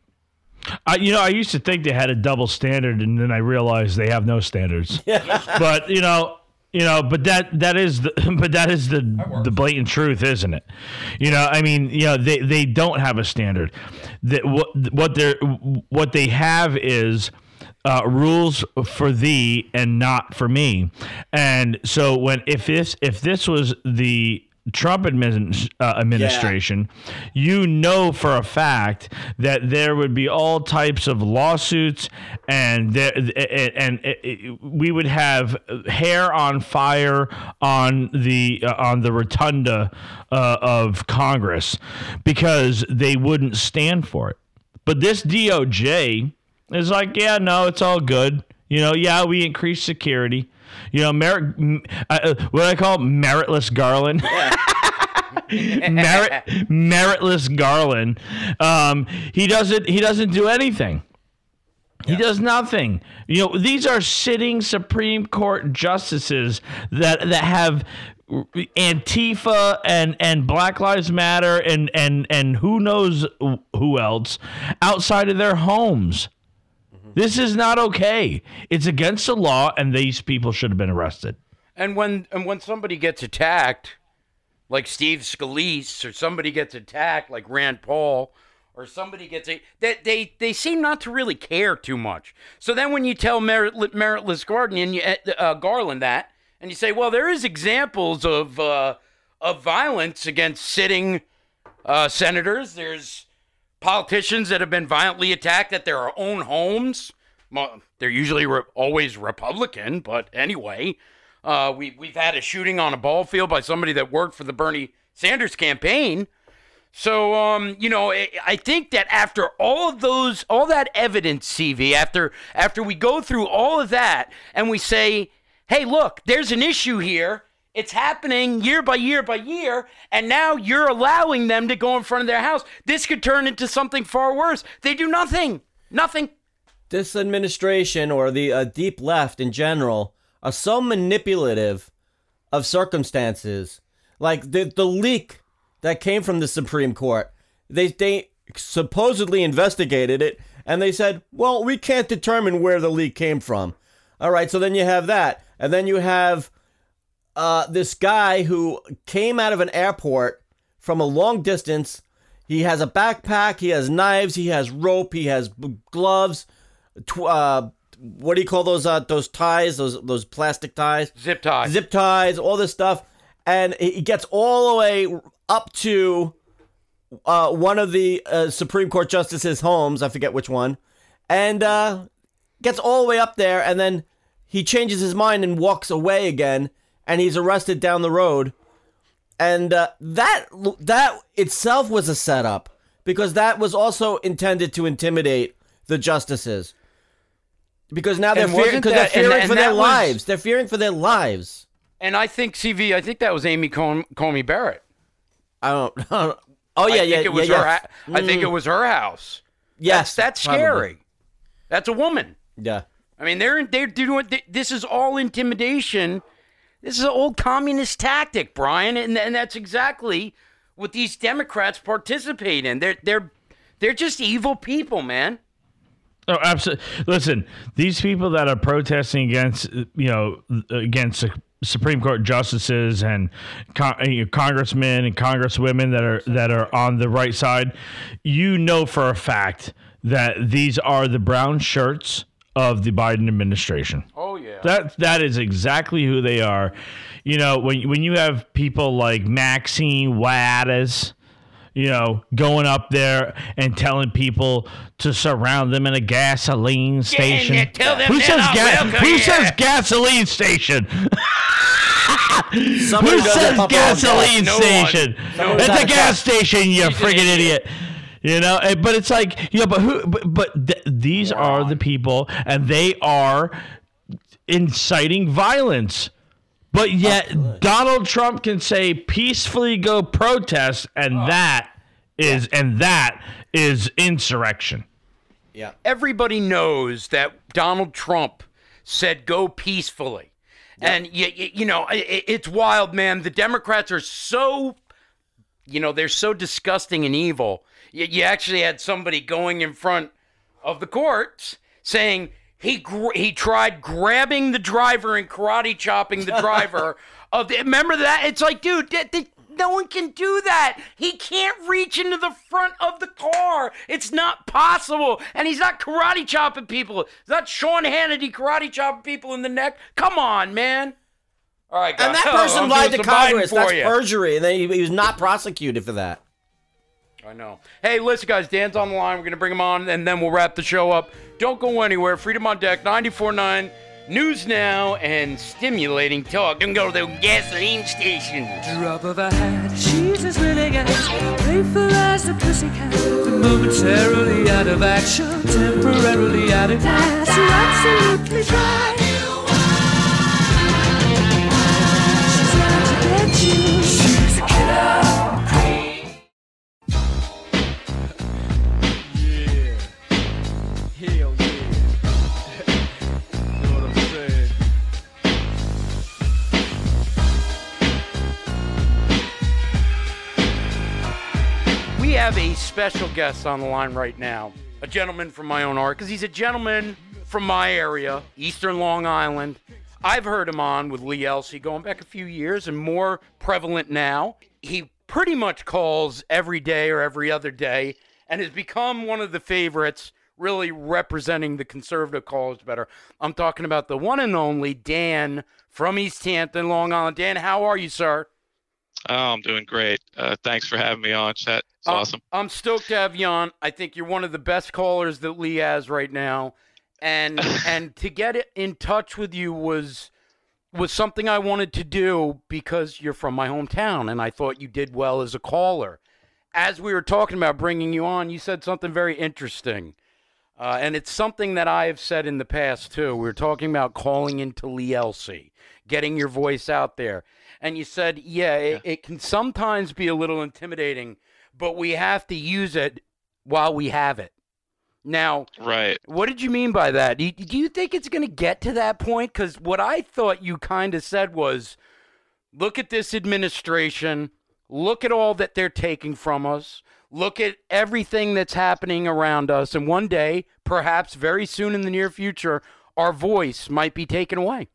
I, you know, I used to think they had a double standard, and then I realized they have no standards. but you know, you know, but that that is the but that is the the blatant truth, isn't it? You know, I mean, you know, they they don't have a standard. That what what they what they have is. Uh, rules for thee and not for me, and so when if this if this was the Trump admin, uh, administration, you know for a fact that there would be all types of lawsuits, and there and, and it- we would have hair on fire on the uh, on the rotunda uh, of Congress because they wouldn't stand for it. But this DOJ is like, yeah, no, it's all good. You know, yeah, we increased security. You know, merit, uh, uh, what I call meritless Garland. Merit, meritless Garland. Um, he doesn't. He doesn't do anything. He does nothing. You know, these are sitting Supreme Court justices that that have Antifa and and Black Lives Matter and and and who knows who else outside of their homes. This is not okay. It's against the law, and these people should have been arrested. And when and when somebody gets attacked, like Steve Scalise, or somebody gets attacked like Rand Paul, or somebody gets a they they, they seem not to really care too much. So then when you tell merit, meritless Garden and you, uh, Garland that, and you say, well, there is examples of uh, of violence against sitting uh, senators. There's politicians that have been violently attacked at their own homes. They're usually re- always Republican, but anyway, uh, we we've had a shooting on a ball field by somebody that worked for the Bernie Sanders campaign. So, um, you know, I I think that after all of those, all that evidence, CV, after after we go through all of that, and we say, hey, look, there's an issue here. It's happening year by year by year, and now you're allowing them to go in front of their house. This could turn into something far worse. They do nothing. Nothing. this administration or the uh, deep left in general are so manipulative of circumstances. Like the the leak that came from the Supreme Court, they they supposedly investigated it and they said, "Well, we can't determine where the leak came from." All right, so then you have that, and then you have uh, this guy who came out of an airport from a long distance. He has a backpack. He has knives. He has rope. He has b- gloves. Tw- uh, what do you call those? Uh, those ties? Those those plastic ties? Zip tie. Zip ties. All this stuff, and he gets all the way up to uh, one of the uh, Supreme Court justices' homes. I forget which one, and uh, gets all the way up there, and then he changes his mind and walks away again, and he's arrested down the road. And uh, that that itself was a setup because that was also intended to intimidate the justices. Because now they're fearing, wasn't they're that- and- and for their was- lives. They're fearing for their lives. And I think CV. I think that was Amy Com- Comey Barrett. I don't. I don't oh yeah, I yeah, think it was yeah, her. I think it was her house. Yes, that's, that's probably. scary. That's a woman. Yeah. I mean, they're they're doing this is all intimidation. This is an old communist tactic, Brian, and and that's exactly what these Democrats participate in. They're they're they're just evil people, man. Oh, absolutely. Listen, these people that are protesting against, you know, against Supreme Court justices and con- congressmen and congresswomen that are that are on the right side, you know for a fact that these are the brown shirts of the Biden administration. Oh yeah. That that is exactly who they are. You know, when when you have people like Maxine Waters, you know, going up there and telling people to surround them in a gasoline station. there, tell them who says not ga- Who here. says gasoline station? Who says it up on gasoline station? No At one. the gas station, you friggin' idiot. You know, eh, but it's like, you know, but who? But, but th- these are the people, and they are inciting violence. But yet, Donald Trump can say peacefully go protest, and that is and that is insurrection. Yeah. everybody knows that Donald Trump said go peacefully. And you, you know, i- i- it's wild, man. The Democrats are so you know, they're so disgusting and evil. You, you actually had somebody going in front of the courts saying he gr- he tried grabbing the driver and karate chopping the driver of the remember that it's like dude that, that- no one can do that he can't reach into the front of the car it's not possible and he's not karate chopping people it's not Sean Hannity karate chopping people in the neck come on man all right guys. And that Oh, person I'm lied to Congress. That's you. perjury, and then he, he was not prosecuted for that. I know. Hey, listen, guys, Dan's on the line. We're going to bring him on, and then we'll wrap the show up. Don't go anywhere. Freedom on Deck, 94.9, News Now, and stimulating talk. Don't go to the gasoline station. drop of a hat. She's as willing as playful as a pussycat momentarily add of action, temporarily added wine to absolutely dry. Have a special guest on the line right now, a gentleman from my own art, because he's a gentleman from my area, Eastern Long Island. I've heard him on with Lee Elsie going back a few years and more prevalent now. He pretty much calls every day or every other day and has become one of the favorites, really representing the conservative cause better. I'm talking about the one and only Dan from East Hampton, Long Island. Dan, how are you, sir? Oh, I'm doing great. Uh, thanks for having me on, Chet. It's Uh, awesome. I'm stoked to have you on. I think you're one of the best callers that Lee has right now, and and to get in touch with you was was something I wanted to do because you're from my hometown, and I thought you did well as a caller. As we were talking about bringing you on, you said something very interesting. Uh, and it's something that I have said in the past too. We were talking about calling into Lee Elsie, getting your voice out there. And you said, yeah, it, it can sometimes be a little intimidating, but we have to use it while we have it. Now, Right. what did you mean by that? Do you, do you think it's going to get to that point? Because what I thought you kind of said was look at this administration, look at all that they're taking from us, look at everything that's happening around us, and one day, perhaps very soon in the near future, our voice might be taken away.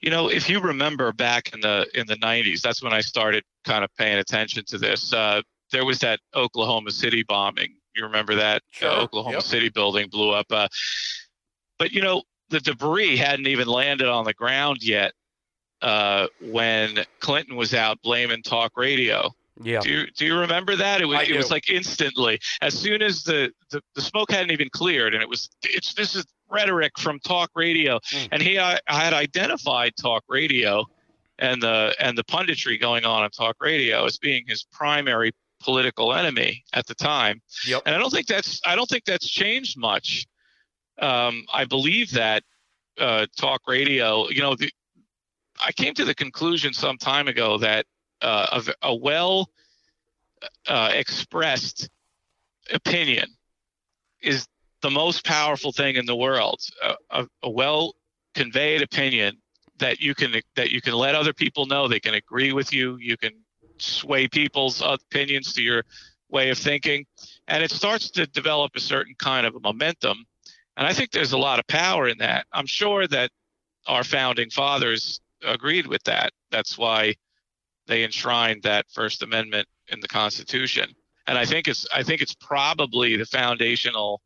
You know, if you remember back in the in the 90s, that's when I started kind of paying attention to this. Uh, there was that Oklahoma City bombing. You remember that Sure. uh, Oklahoma Yep. City building blew up. Uh, but you know, the debris hadn't even landed on the ground yet uh, when Clinton was out blaming talk radio. Yeah. Do you do you remember that? It was it was like instantly as soon as the, the the smoke hadn't even cleared, and it was it's this is rhetoric from talk radio, Mm. and he I, I had identified talk radio and the and the punditry going on on talk radio as being his primary political enemy at the time. Yep. And I don't think that's I don't think that's changed much. Um, I believe that uh, talk radio, you know, the, I came to the conclusion some time ago that uh, a, a well uh, expressed opinion is the most powerful thing in the world. A, a, a well conveyed opinion that you can that you can let other people know they can agree with you. You can sway people's opinions to your way of thinking, and it starts to develop a certain kind of a momentum. And I think there's a lot of power in that. I'm sure that our founding fathers agreed with that. That's why they enshrined that First Amendment in the Constitution. And I think it's I think it's probably the foundational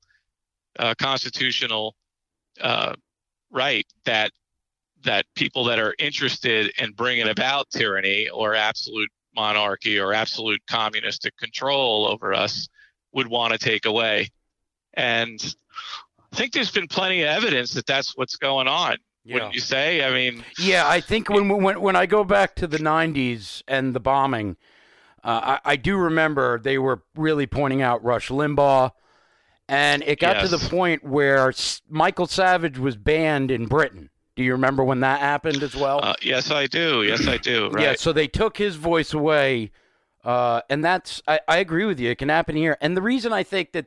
uh, constitutional uh, right that that people that are interested in bringing about tyranny or absolute monarchy or absolute communistic control over us would want to take away. And I think there's been plenty of evidence that that's what's going on. Yeah. Wouldn't you say? I mean, Yeah, I think when when when I go back to the '90s and the bombing, uh, I, I do remember they were really pointing out Rush Limbaugh, and it got to the point where Michael Savage was banned in Britain. Do you remember when that happened as well? uh, yes, I do. Yes, I do. Right. Yeah, so they took his voice away, uh, and that's I, I agree with you. It can happen here, and the reason I think that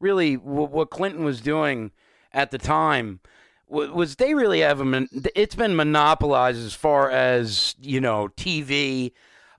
really w- what Clinton was doing at the time w- was they really have a mon- it's been monopolized as far as you know TV.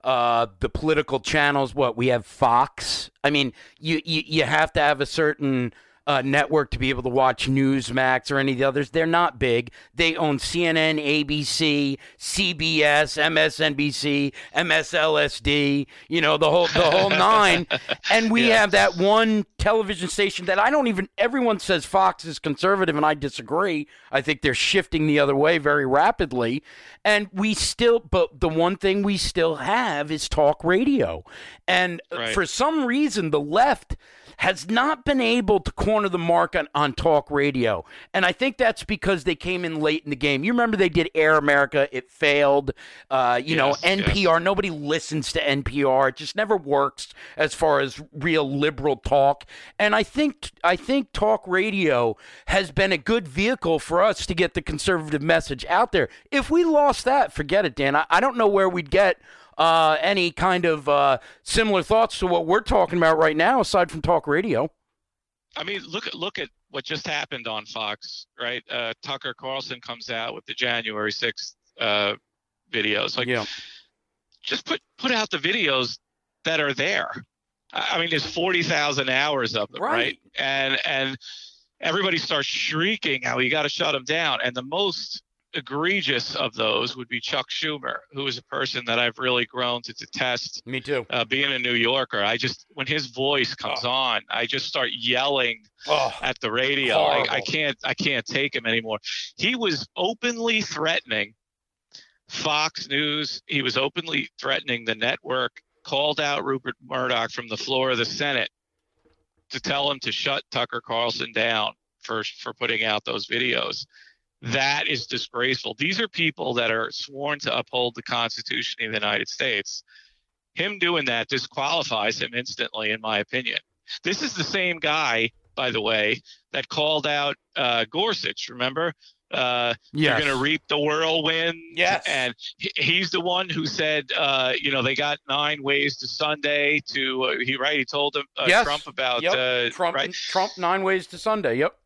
Uh, the political channels. What we have Fox. I mean, you you, you have to have a certain uh, network to be able to watch Newsmax or any of the others. They're not big. They own CNN, ABC, CBS, MSNBC, MSLSD. You know the whole the whole nine. And we Yeah. have that one television station that I don't even. Everyone says Fox is conservative, and I disagree. I think they're shifting the other way very rapidly. And we still, but the one thing we still have is talk radio. And uh, Right. for some reason, the left has not been able to corner the mark on, on talk radio. And I think that's because they came in late in the game. You remember they did Air America, it failed. Uh, you know, Yes, yes. NPR, nobody listens to NPR. It just never works as far as real liberal talk. And I think I think talk radio has been a good vehicle for us to get the conservative message out there. If we lost that, forget it, Dan. I, I don't know where we'd get uh, any kind of uh, similar thoughts to what we're talking about right now, aside from talk radio. I mean, look at look at what just happened on Fox, right? Uh, Tucker Carlson comes out with the January sixth uh, videos. Like, Yeah. just put put out the videos that are there. I mean, there's forty thousand hours of them, Right. right? And and everybody starts shrieking how you got to shut them down. And the most egregious of those would be Chuck Schumer, who is a person that I've really grown to detest Me too. uh, being a New Yorker, I just when his voice comes on, I just start yelling Oh, at the radio. I, I can't I can't take him anymore. He was openly threatening Fox News. He was openly threatening the network. Called out Rupert Murdoch from the floor of the Senate to tell him to shut Tucker Carlson down for for putting out those videos. That is disgraceful. These are people that are sworn to uphold the Constitution of the United States. Him doing that disqualifies him instantly, in my opinion. This is the same guy, by the way, that called out uh, Gorsuch. Remember? Uh, yes. You're going to reap the whirlwind. Yes. And he- he's the one who said, uh, you know, they got nine ways to Sunday to, uh, he, right? He told him, uh, Yes. Trump about, Yep. uh, Trump, right? Trump, nine ways to Sunday. Yep.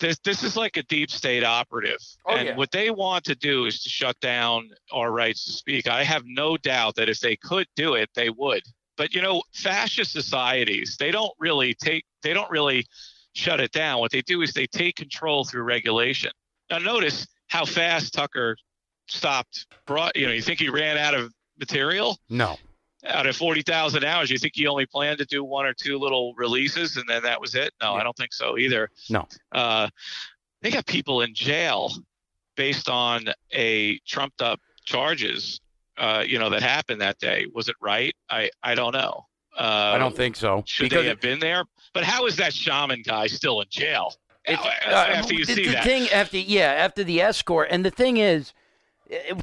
This this is like a deep state operative. Oh, and yeah. what they want to do is to shut down our rights to speak. I have no doubt that if they could do it they would. But you know fascist societies they don't really take they don't really shut it down. What they do is they take control through regulation. Now notice how fast tucker stopped brought you know you think he ran out of material? No. Out of 40,000 hours, you think he only planned to do one or two little releases and then that was it? No, Yeah. I don't think so either. No. Uh, they got people in jail based on a trumped up charges, uh, you know, that happened that day. Was it right? I, I don't know. Uh, I don't think so. Should Because they have been there? But how is that shaman guy still in jail? Uh, after you the, see the that. thing after yeah after the escort and the thing is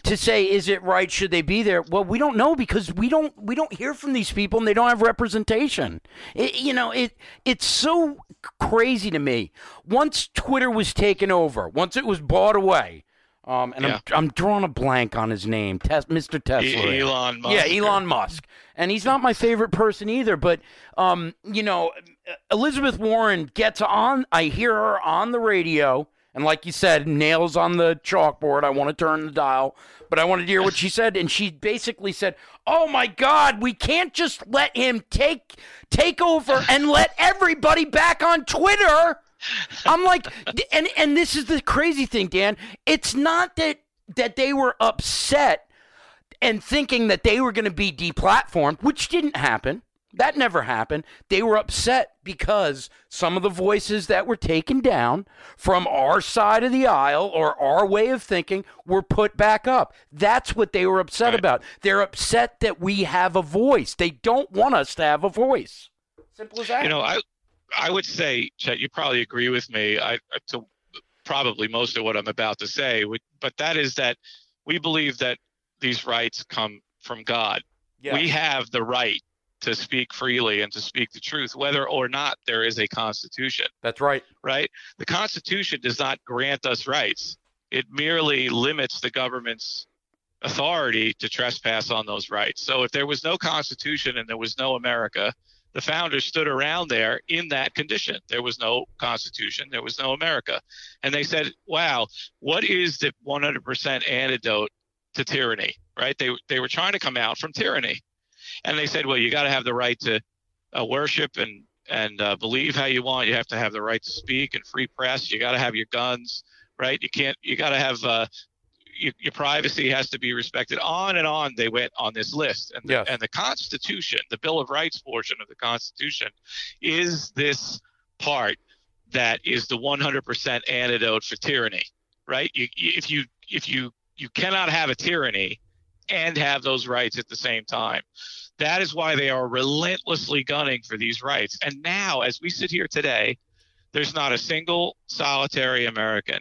to say is it right should they be there well we don't know because we don't we don't hear from these people and they don't have representation it, you know it it's so crazy to me once twitter was taken over once it was bought away um, and Yeah. I'm, I'm drawing a blank on his name Tes- mr tesla E- Elon Musk. yeah, Elon Musk. And he's not my favorite person either, but um, you know, Elizabeth Warren gets on I hear her on the radio and like you said, nails on the chalkboard. I want to turn the dial, but I wanted to hear what she said and she basically said, "Oh my god, we can't just let him take take over and let everybody back on Twitter." I'm like and and this is the crazy thing, Dan. It's not that that they were upset and thinking that they were going to be deplatformed, which didn't happen. That never happened. They were upset because some of the voices that were taken down from our side of the aisle or our way of thinking were put back up. That's what they were upset Right. about. They're upset that we have a voice. They don't want us to have a voice. Simple as that. You know, I I would say, Chet, you probably agree with me. I to probably most of what I'm about to say, but that is that we believe that these rights come from God. Yeah. We have the right to speak freely and to speak the truth, whether or not there is a constitution. That's right. Right? The Constitution does not grant us rights. It merely limits the government's authority to trespass on those rights. So if there was no Constitution and there was no America, the founders stood around there in that condition. There was no Constitution, there was no America. And they said, wow, what is the 100% antidote to tyranny? Right? They, they were trying to come out from tyranny. And they said, well, you got to have the right to uh, worship and, and uh, believe how you want. You have to have the right to speak and free press. You got to have your guns, right? You can't, you got to have, uh, your, your privacy has to be respected. On and on they went on this list. And the, Yes. and the Constitution, the Bill of Rights portion of the Constitution, is this part that is the 100% antidote for tyranny, right? You, if you if you you cannot have a tyranny and have those rights at the same time. That is why they are relentlessly gunning for these rights. And now, as we sit here today, there's not a single solitary American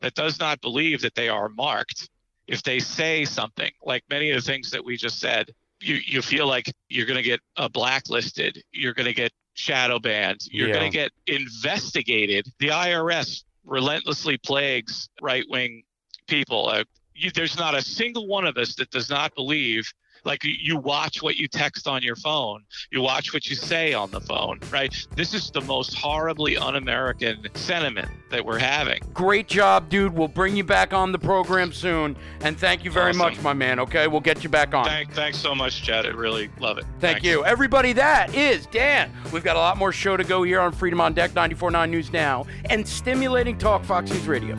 that does not believe that they are marked if they say something like many of the things that we just said. You you feel like you're going to get uh, blacklisted, you're going to get shadow banned, you're Yeah. going to get investigated. The IRS relentlessly plagues right wing people. Uh, you, there's not a single one of us that does not believe. Like you, watch what you text on your phone, you watch what you say on the phone, right? This is the most horribly un-American sentiment that we're having. Great job, dude. We'll bring you back on the program soon. And thank you very Awesome. much, my man. Okay, we'll get you back on. Thank, thanks so much, Chad. I really love it. Thank Thanks. you. Everybody, that is Dan. We've got a lot more show to go here on Freedom on Deck 94.9 News Now and stimulating talk Fox News Radio.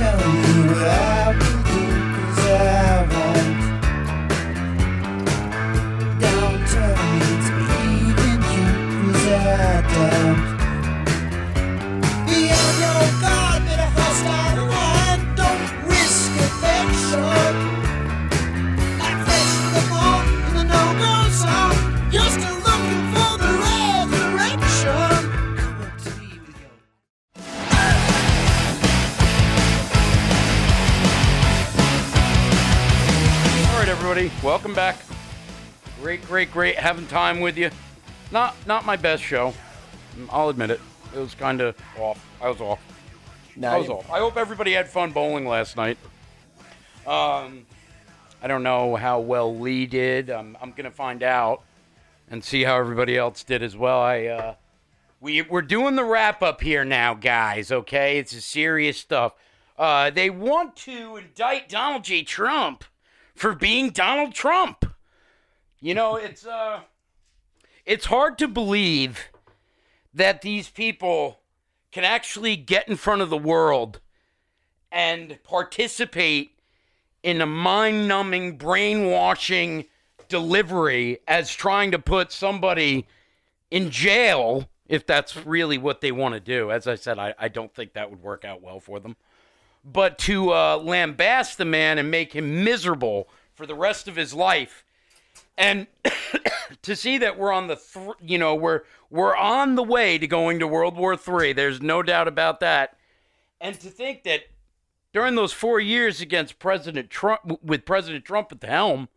Tell me what I everybody, welcome back. Great, great, great having time with you. Not, not my best show. I'll admit it. It was kind of off. I was off. Now I was you- off. I hope everybody had fun bowling last night. Um, I don't know how well Lee did. I'm, I'm gonna find out and see how everybody else did as well. I, uh, we we're doing the wrap up here now, guys. Okay, it's a serious stuff. Uh, they want to indict Donald J. Trump for being Donald Trump. You know, it's uh, it's hard to believe that these people can actually get in front of the world and participate in a mind numbing, brainwashing delivery as trying to put somebody in jail if that's really what they want to do. As I said, I, I don't think that would work out well for them. But to uh, lambast the man and make him miserable for the rest of his life and to see that we're on the th- you know we're we're on the way to going to World War III. There's no doubt about that. And to think that during those four years against President Trump, with President Trump at the helm,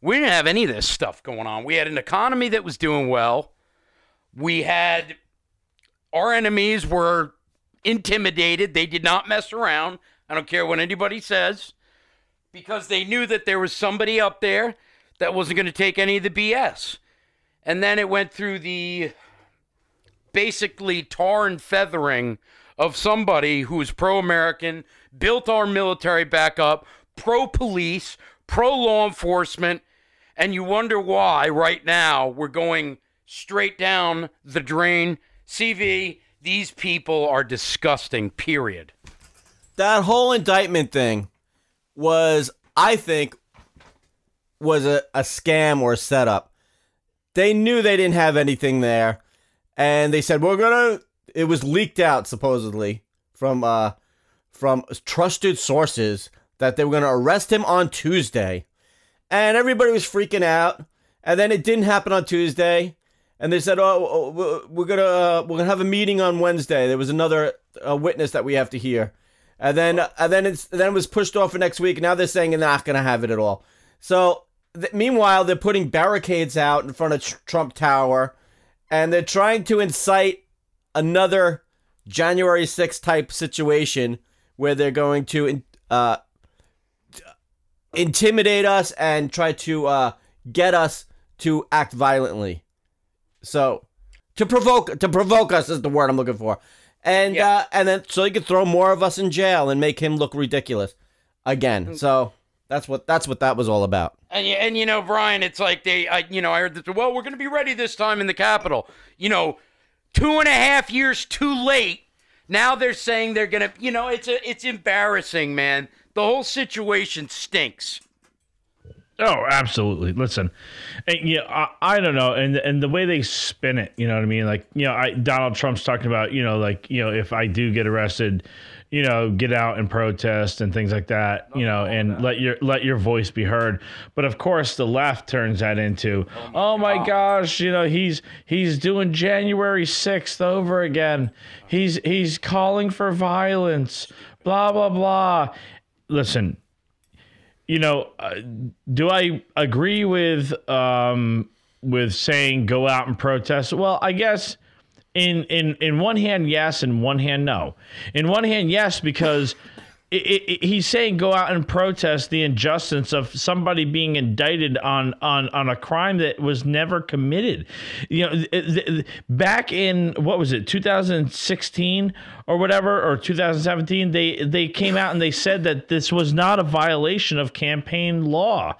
we didn't have any of this stuff going on. We had an economy that was doing well. We had our enemies were intimidated. They did not mess around. I don't care what anybody says because they knew that there was somebody up there that wasn't going to take any of the BS. And then it went through the basically tar and feathering of somebody who's pro American, built our military back up, pro police, pro law enforcement, and you wonder why right now we're going straight down the drain. CV, these people are disgusting, period. that whole indictment thing was, I think, was a, a scam or a setup. They knew they didn't have anything there, and they said we're gonna. It was leaked out supposedly from uh from trusted sources that they were gonna arrest him on Tuesday, and everybody was freaking out. And then it didn't happen on Tuesday, and they said, "Oh, oh, we're- gonna uh, we're gonna have a meeting on Wednesday." There was another uh, witness that we have to hear, and then and then it's then it was pushed off for next week. Now they're saying they're not gonna have it at all. So th- meanwhile, they're putting barricades out in front of Tr- Trump Tower, and they're trying to incite another January 6th type situation where they're going to in- uh, intimidate us and try to uh, get us to act violently. So to provoke to provoke us is the word I'm looking for. And Yeah. uh, and then so he could throw more of us in jail and make him look ridiculous again. So that's what that's what that was all about. And, and you know, Brian, it's like they, I, you know, I heard that, well, we're going to be ready this time in the Capitol. You know, two and a half years too late. Now they're saying they're going to, you know, it's a, it's embarrassing, man. The whole situation stinks. Oh, absolutely. Listen, and, know, I, I don't know, and and the way they spin it, you know what I mean? Like, you know, I, Donald Trump's talking about, you know, like, you know, if I do get arrested, you know, get out and protest and things like that, you know, and let your let your voice be heard. But of course, the left turns that into, oh my gosh, you know, he's he's doing January sixth over again. He's he's calling for violence. Blah blah blah. Listen, you know, uh, do I agree with um, with saying go out and protest? Well, I guess in in in one hand yes, in one hand no. In one hand yes, because. I i he's saying go out and protest the injustice of somebody being indicted on on on a crime that was never committed. You know, back in what was it, 2016 or whatever, or 2017, they they came out and they said that this was not a violation of campaign law.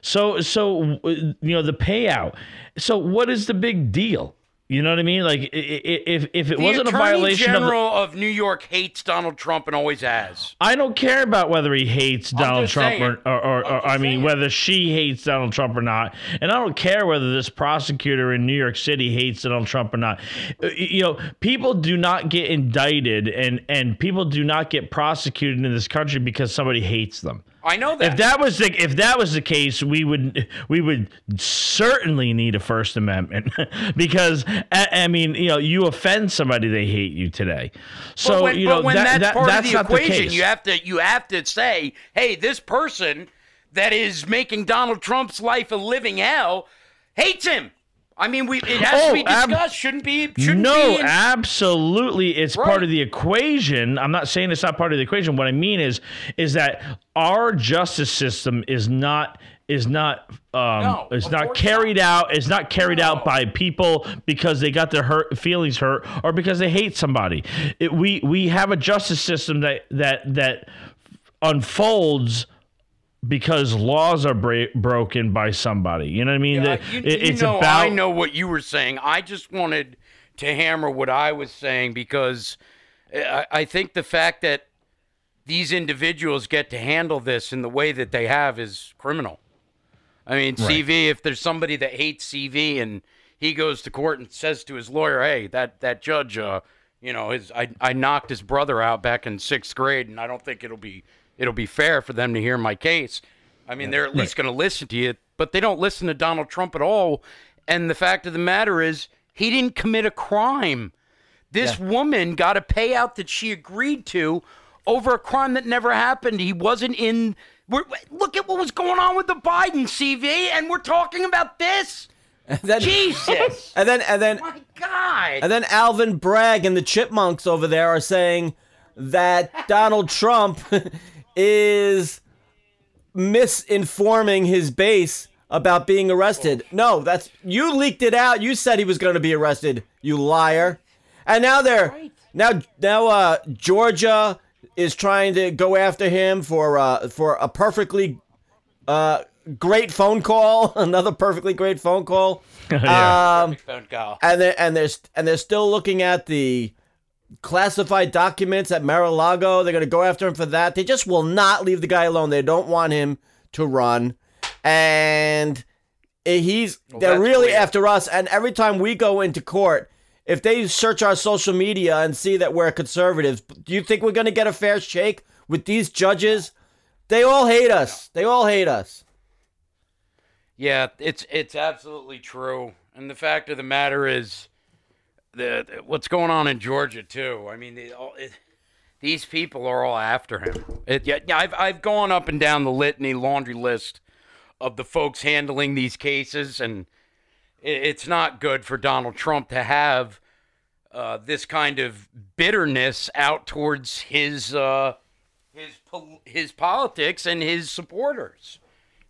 So so you know the payout. So what is the big deal? You know what I mean? Like if if it The wasn't a violation of the- General of New York hates Donald Trump and always has. I don't care about whether he hates Donald Trump or, or, or, or I mean, saying. whether she hates Donald Trump or not. And I don't care whether this prosecutor in New York City hates Donald Trump or not. Uh, You know, people do not get indicted and, and people do not get prosecuted in this country because somebody hates them. I know that. If that was the if that was the case, we would we would certainly need a First Amendment because I, I mean you know you offend somebody they hate you today. So but when, you know but when that, that's that- part of the not equation, the you have to you have to say, hey, this person that is making Donald Trump's life a living hell hates him. I mean, we it has Oh, to be ab- discussed. shouldn't be. Shouldn't no, be in- absolutely, it's Right. part of the equation. I'm not saying it's not part of the equation. What I mean is, is that our justice system is not is not um No, is not carried out is not carried out by people because they got their hurt feelings hurt or because they hate somebody. It, we we have a justice system that that that unfolds because laws are bra- broken by somebody. You know what I mean? Yeah, That you, it- you it's know, about I know what you were saying. I just wanted to hammer what I was saying because I, I think the fact that these individuals get to handle this in the way that they have is criminal. I mean, CV. If there's somebody that hates CV and he goes to court and says to his lawyer, "Hey, that that judge, uh, you know, his I I knocked his brother out back in sixth grade, and I don't think it'll be it'll be fair for them to hear my case." I mean, they're at least going to listen to you, but they don't listen to Donald Trump at all. And the fact of the matter is, he didn't commit a crime. This woman got a payout that she agreed to over a crime that never happened. He wasn't in. We're, look at what was going on with the Biden CV, and we're talking about this. And then, Jesus, and then and then my God. and then Alvin Bragg and the Chipmunks over there are saying that Donald Trump is misinforming his base about being arrested. No, that's you leaked it out. You said he was going to be arrested. You liar. And now they're now now uh Georgia is trying to go after him for uh for a perfectly uh great phone call, another perfectly great phone call. Yeah. Um Phone call. and they're and they're and they're still looking at the classified documents at Mar-a-Lago. They're going to go after him for that. They just will not leave the guy alone. They don't want him to run, and he's they're really after us. And every time we go into court. If they search our social media and see that we're conservatives, do you think we're going to get a fair shake with these judges? They all hate us. They all hate us. Yeah, it's it's absolutely true. And the fact of the matter is, the what's going on in Georgia too. I mean, they all, it, these people are all after him. It, yeah, yeah, I've I've gone up and down the litany laundry list of the folks handling these cases, and it, it's not good for Donald Trump to have uh, this kind of bitterness out towards his uh, his pol- his politics and his supporters.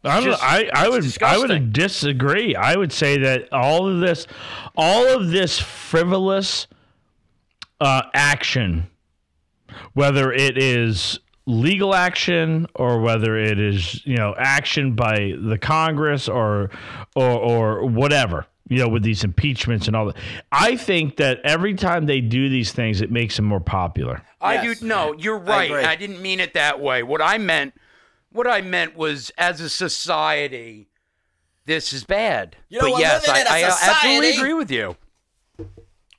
I, don't, just- I, I it's would I would disagree. I would say that all of this, all of this frivolous uh, action, whether it is legal action or whether it is you know action by the Congress or or or whatever you know with these impeachments and all that, I think that every time they do these things, it makes them more popular. I Yes. do no, you're right. agree. I, didn't mean it that way. What I meant what I meant was, as a society, this is bad. You know, but yes, I, I absolutely agree with you.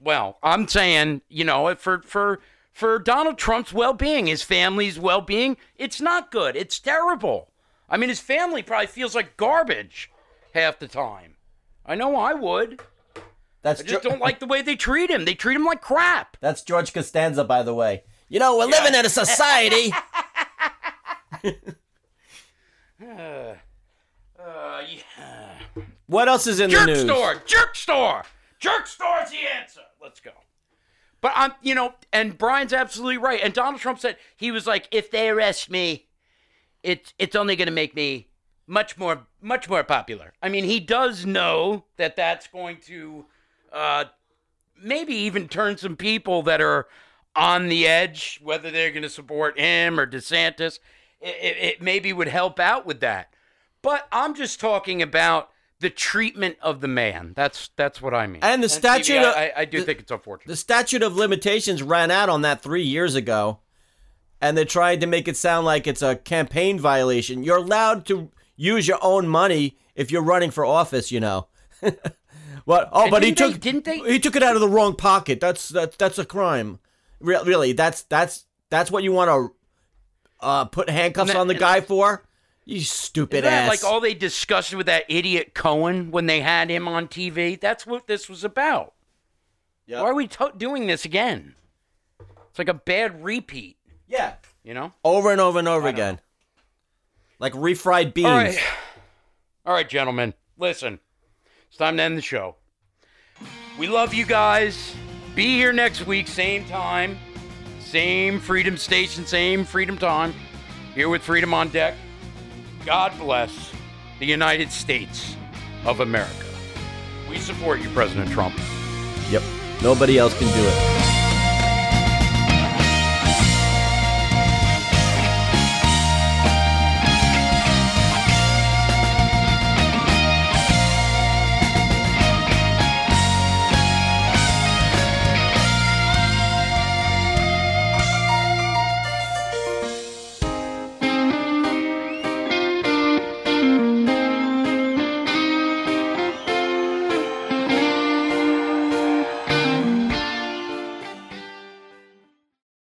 Well, I'm saying, you know, for for for Donald Trump's well-being, his family's well-being, it's not good. It's terrible. I mean, his family probably feels like garbage half the time. I know I would. That's I just Geo- don't like the way they treat him. They treat him like crap. That's George Costanza, by the way. You know, we're living in a society. Uh, yeah. what else is in the news? Jerk store, jerk store, jerk store's the answer. Let's go. But I'm, you know, and Brian's absolutely right. And Donald Trump said he was like, if they arrest me, it's it's only going to make me much more much more popular. I mean, he does know that that's going to uh, maybe even turn some people that are on the edge, whether they're going to support him or DeSantis. It, it, maybe would help out with that. But I'm just talking about the treatment of the man. That's that's what I mean. And the Stevie, statute of- I, I, do the- think it's unfortunate. The statute of limitations ran out on that three years ago, and they tried to make it sound like it's a campaign violation. You're allowed to use your own money if you're running for office, you know. what? Oh, And but he didn't they- took didn't they- he took it out of the wrong pocket. That's that's that's a crime. Re- really, that's that's that's what you want to uh, put handcuffs that- on the guy for? You stupid ass. like all they discussed with that idiot Cohen when they had him on TV? That's what this was about. Yep. Why are we to- doing this again? It's like a bad repeat, yeah, you know? over and over and over again, like refried beans. All right. All right, gentlemen. Listen, it's time to end the show. We love you guys. Be here next week, same time, same Freedom Station, same Freedom Time. Here with Freedom on Deck. God bless the United States of America. We support you, President Trump. Yep. Nobody else can do it.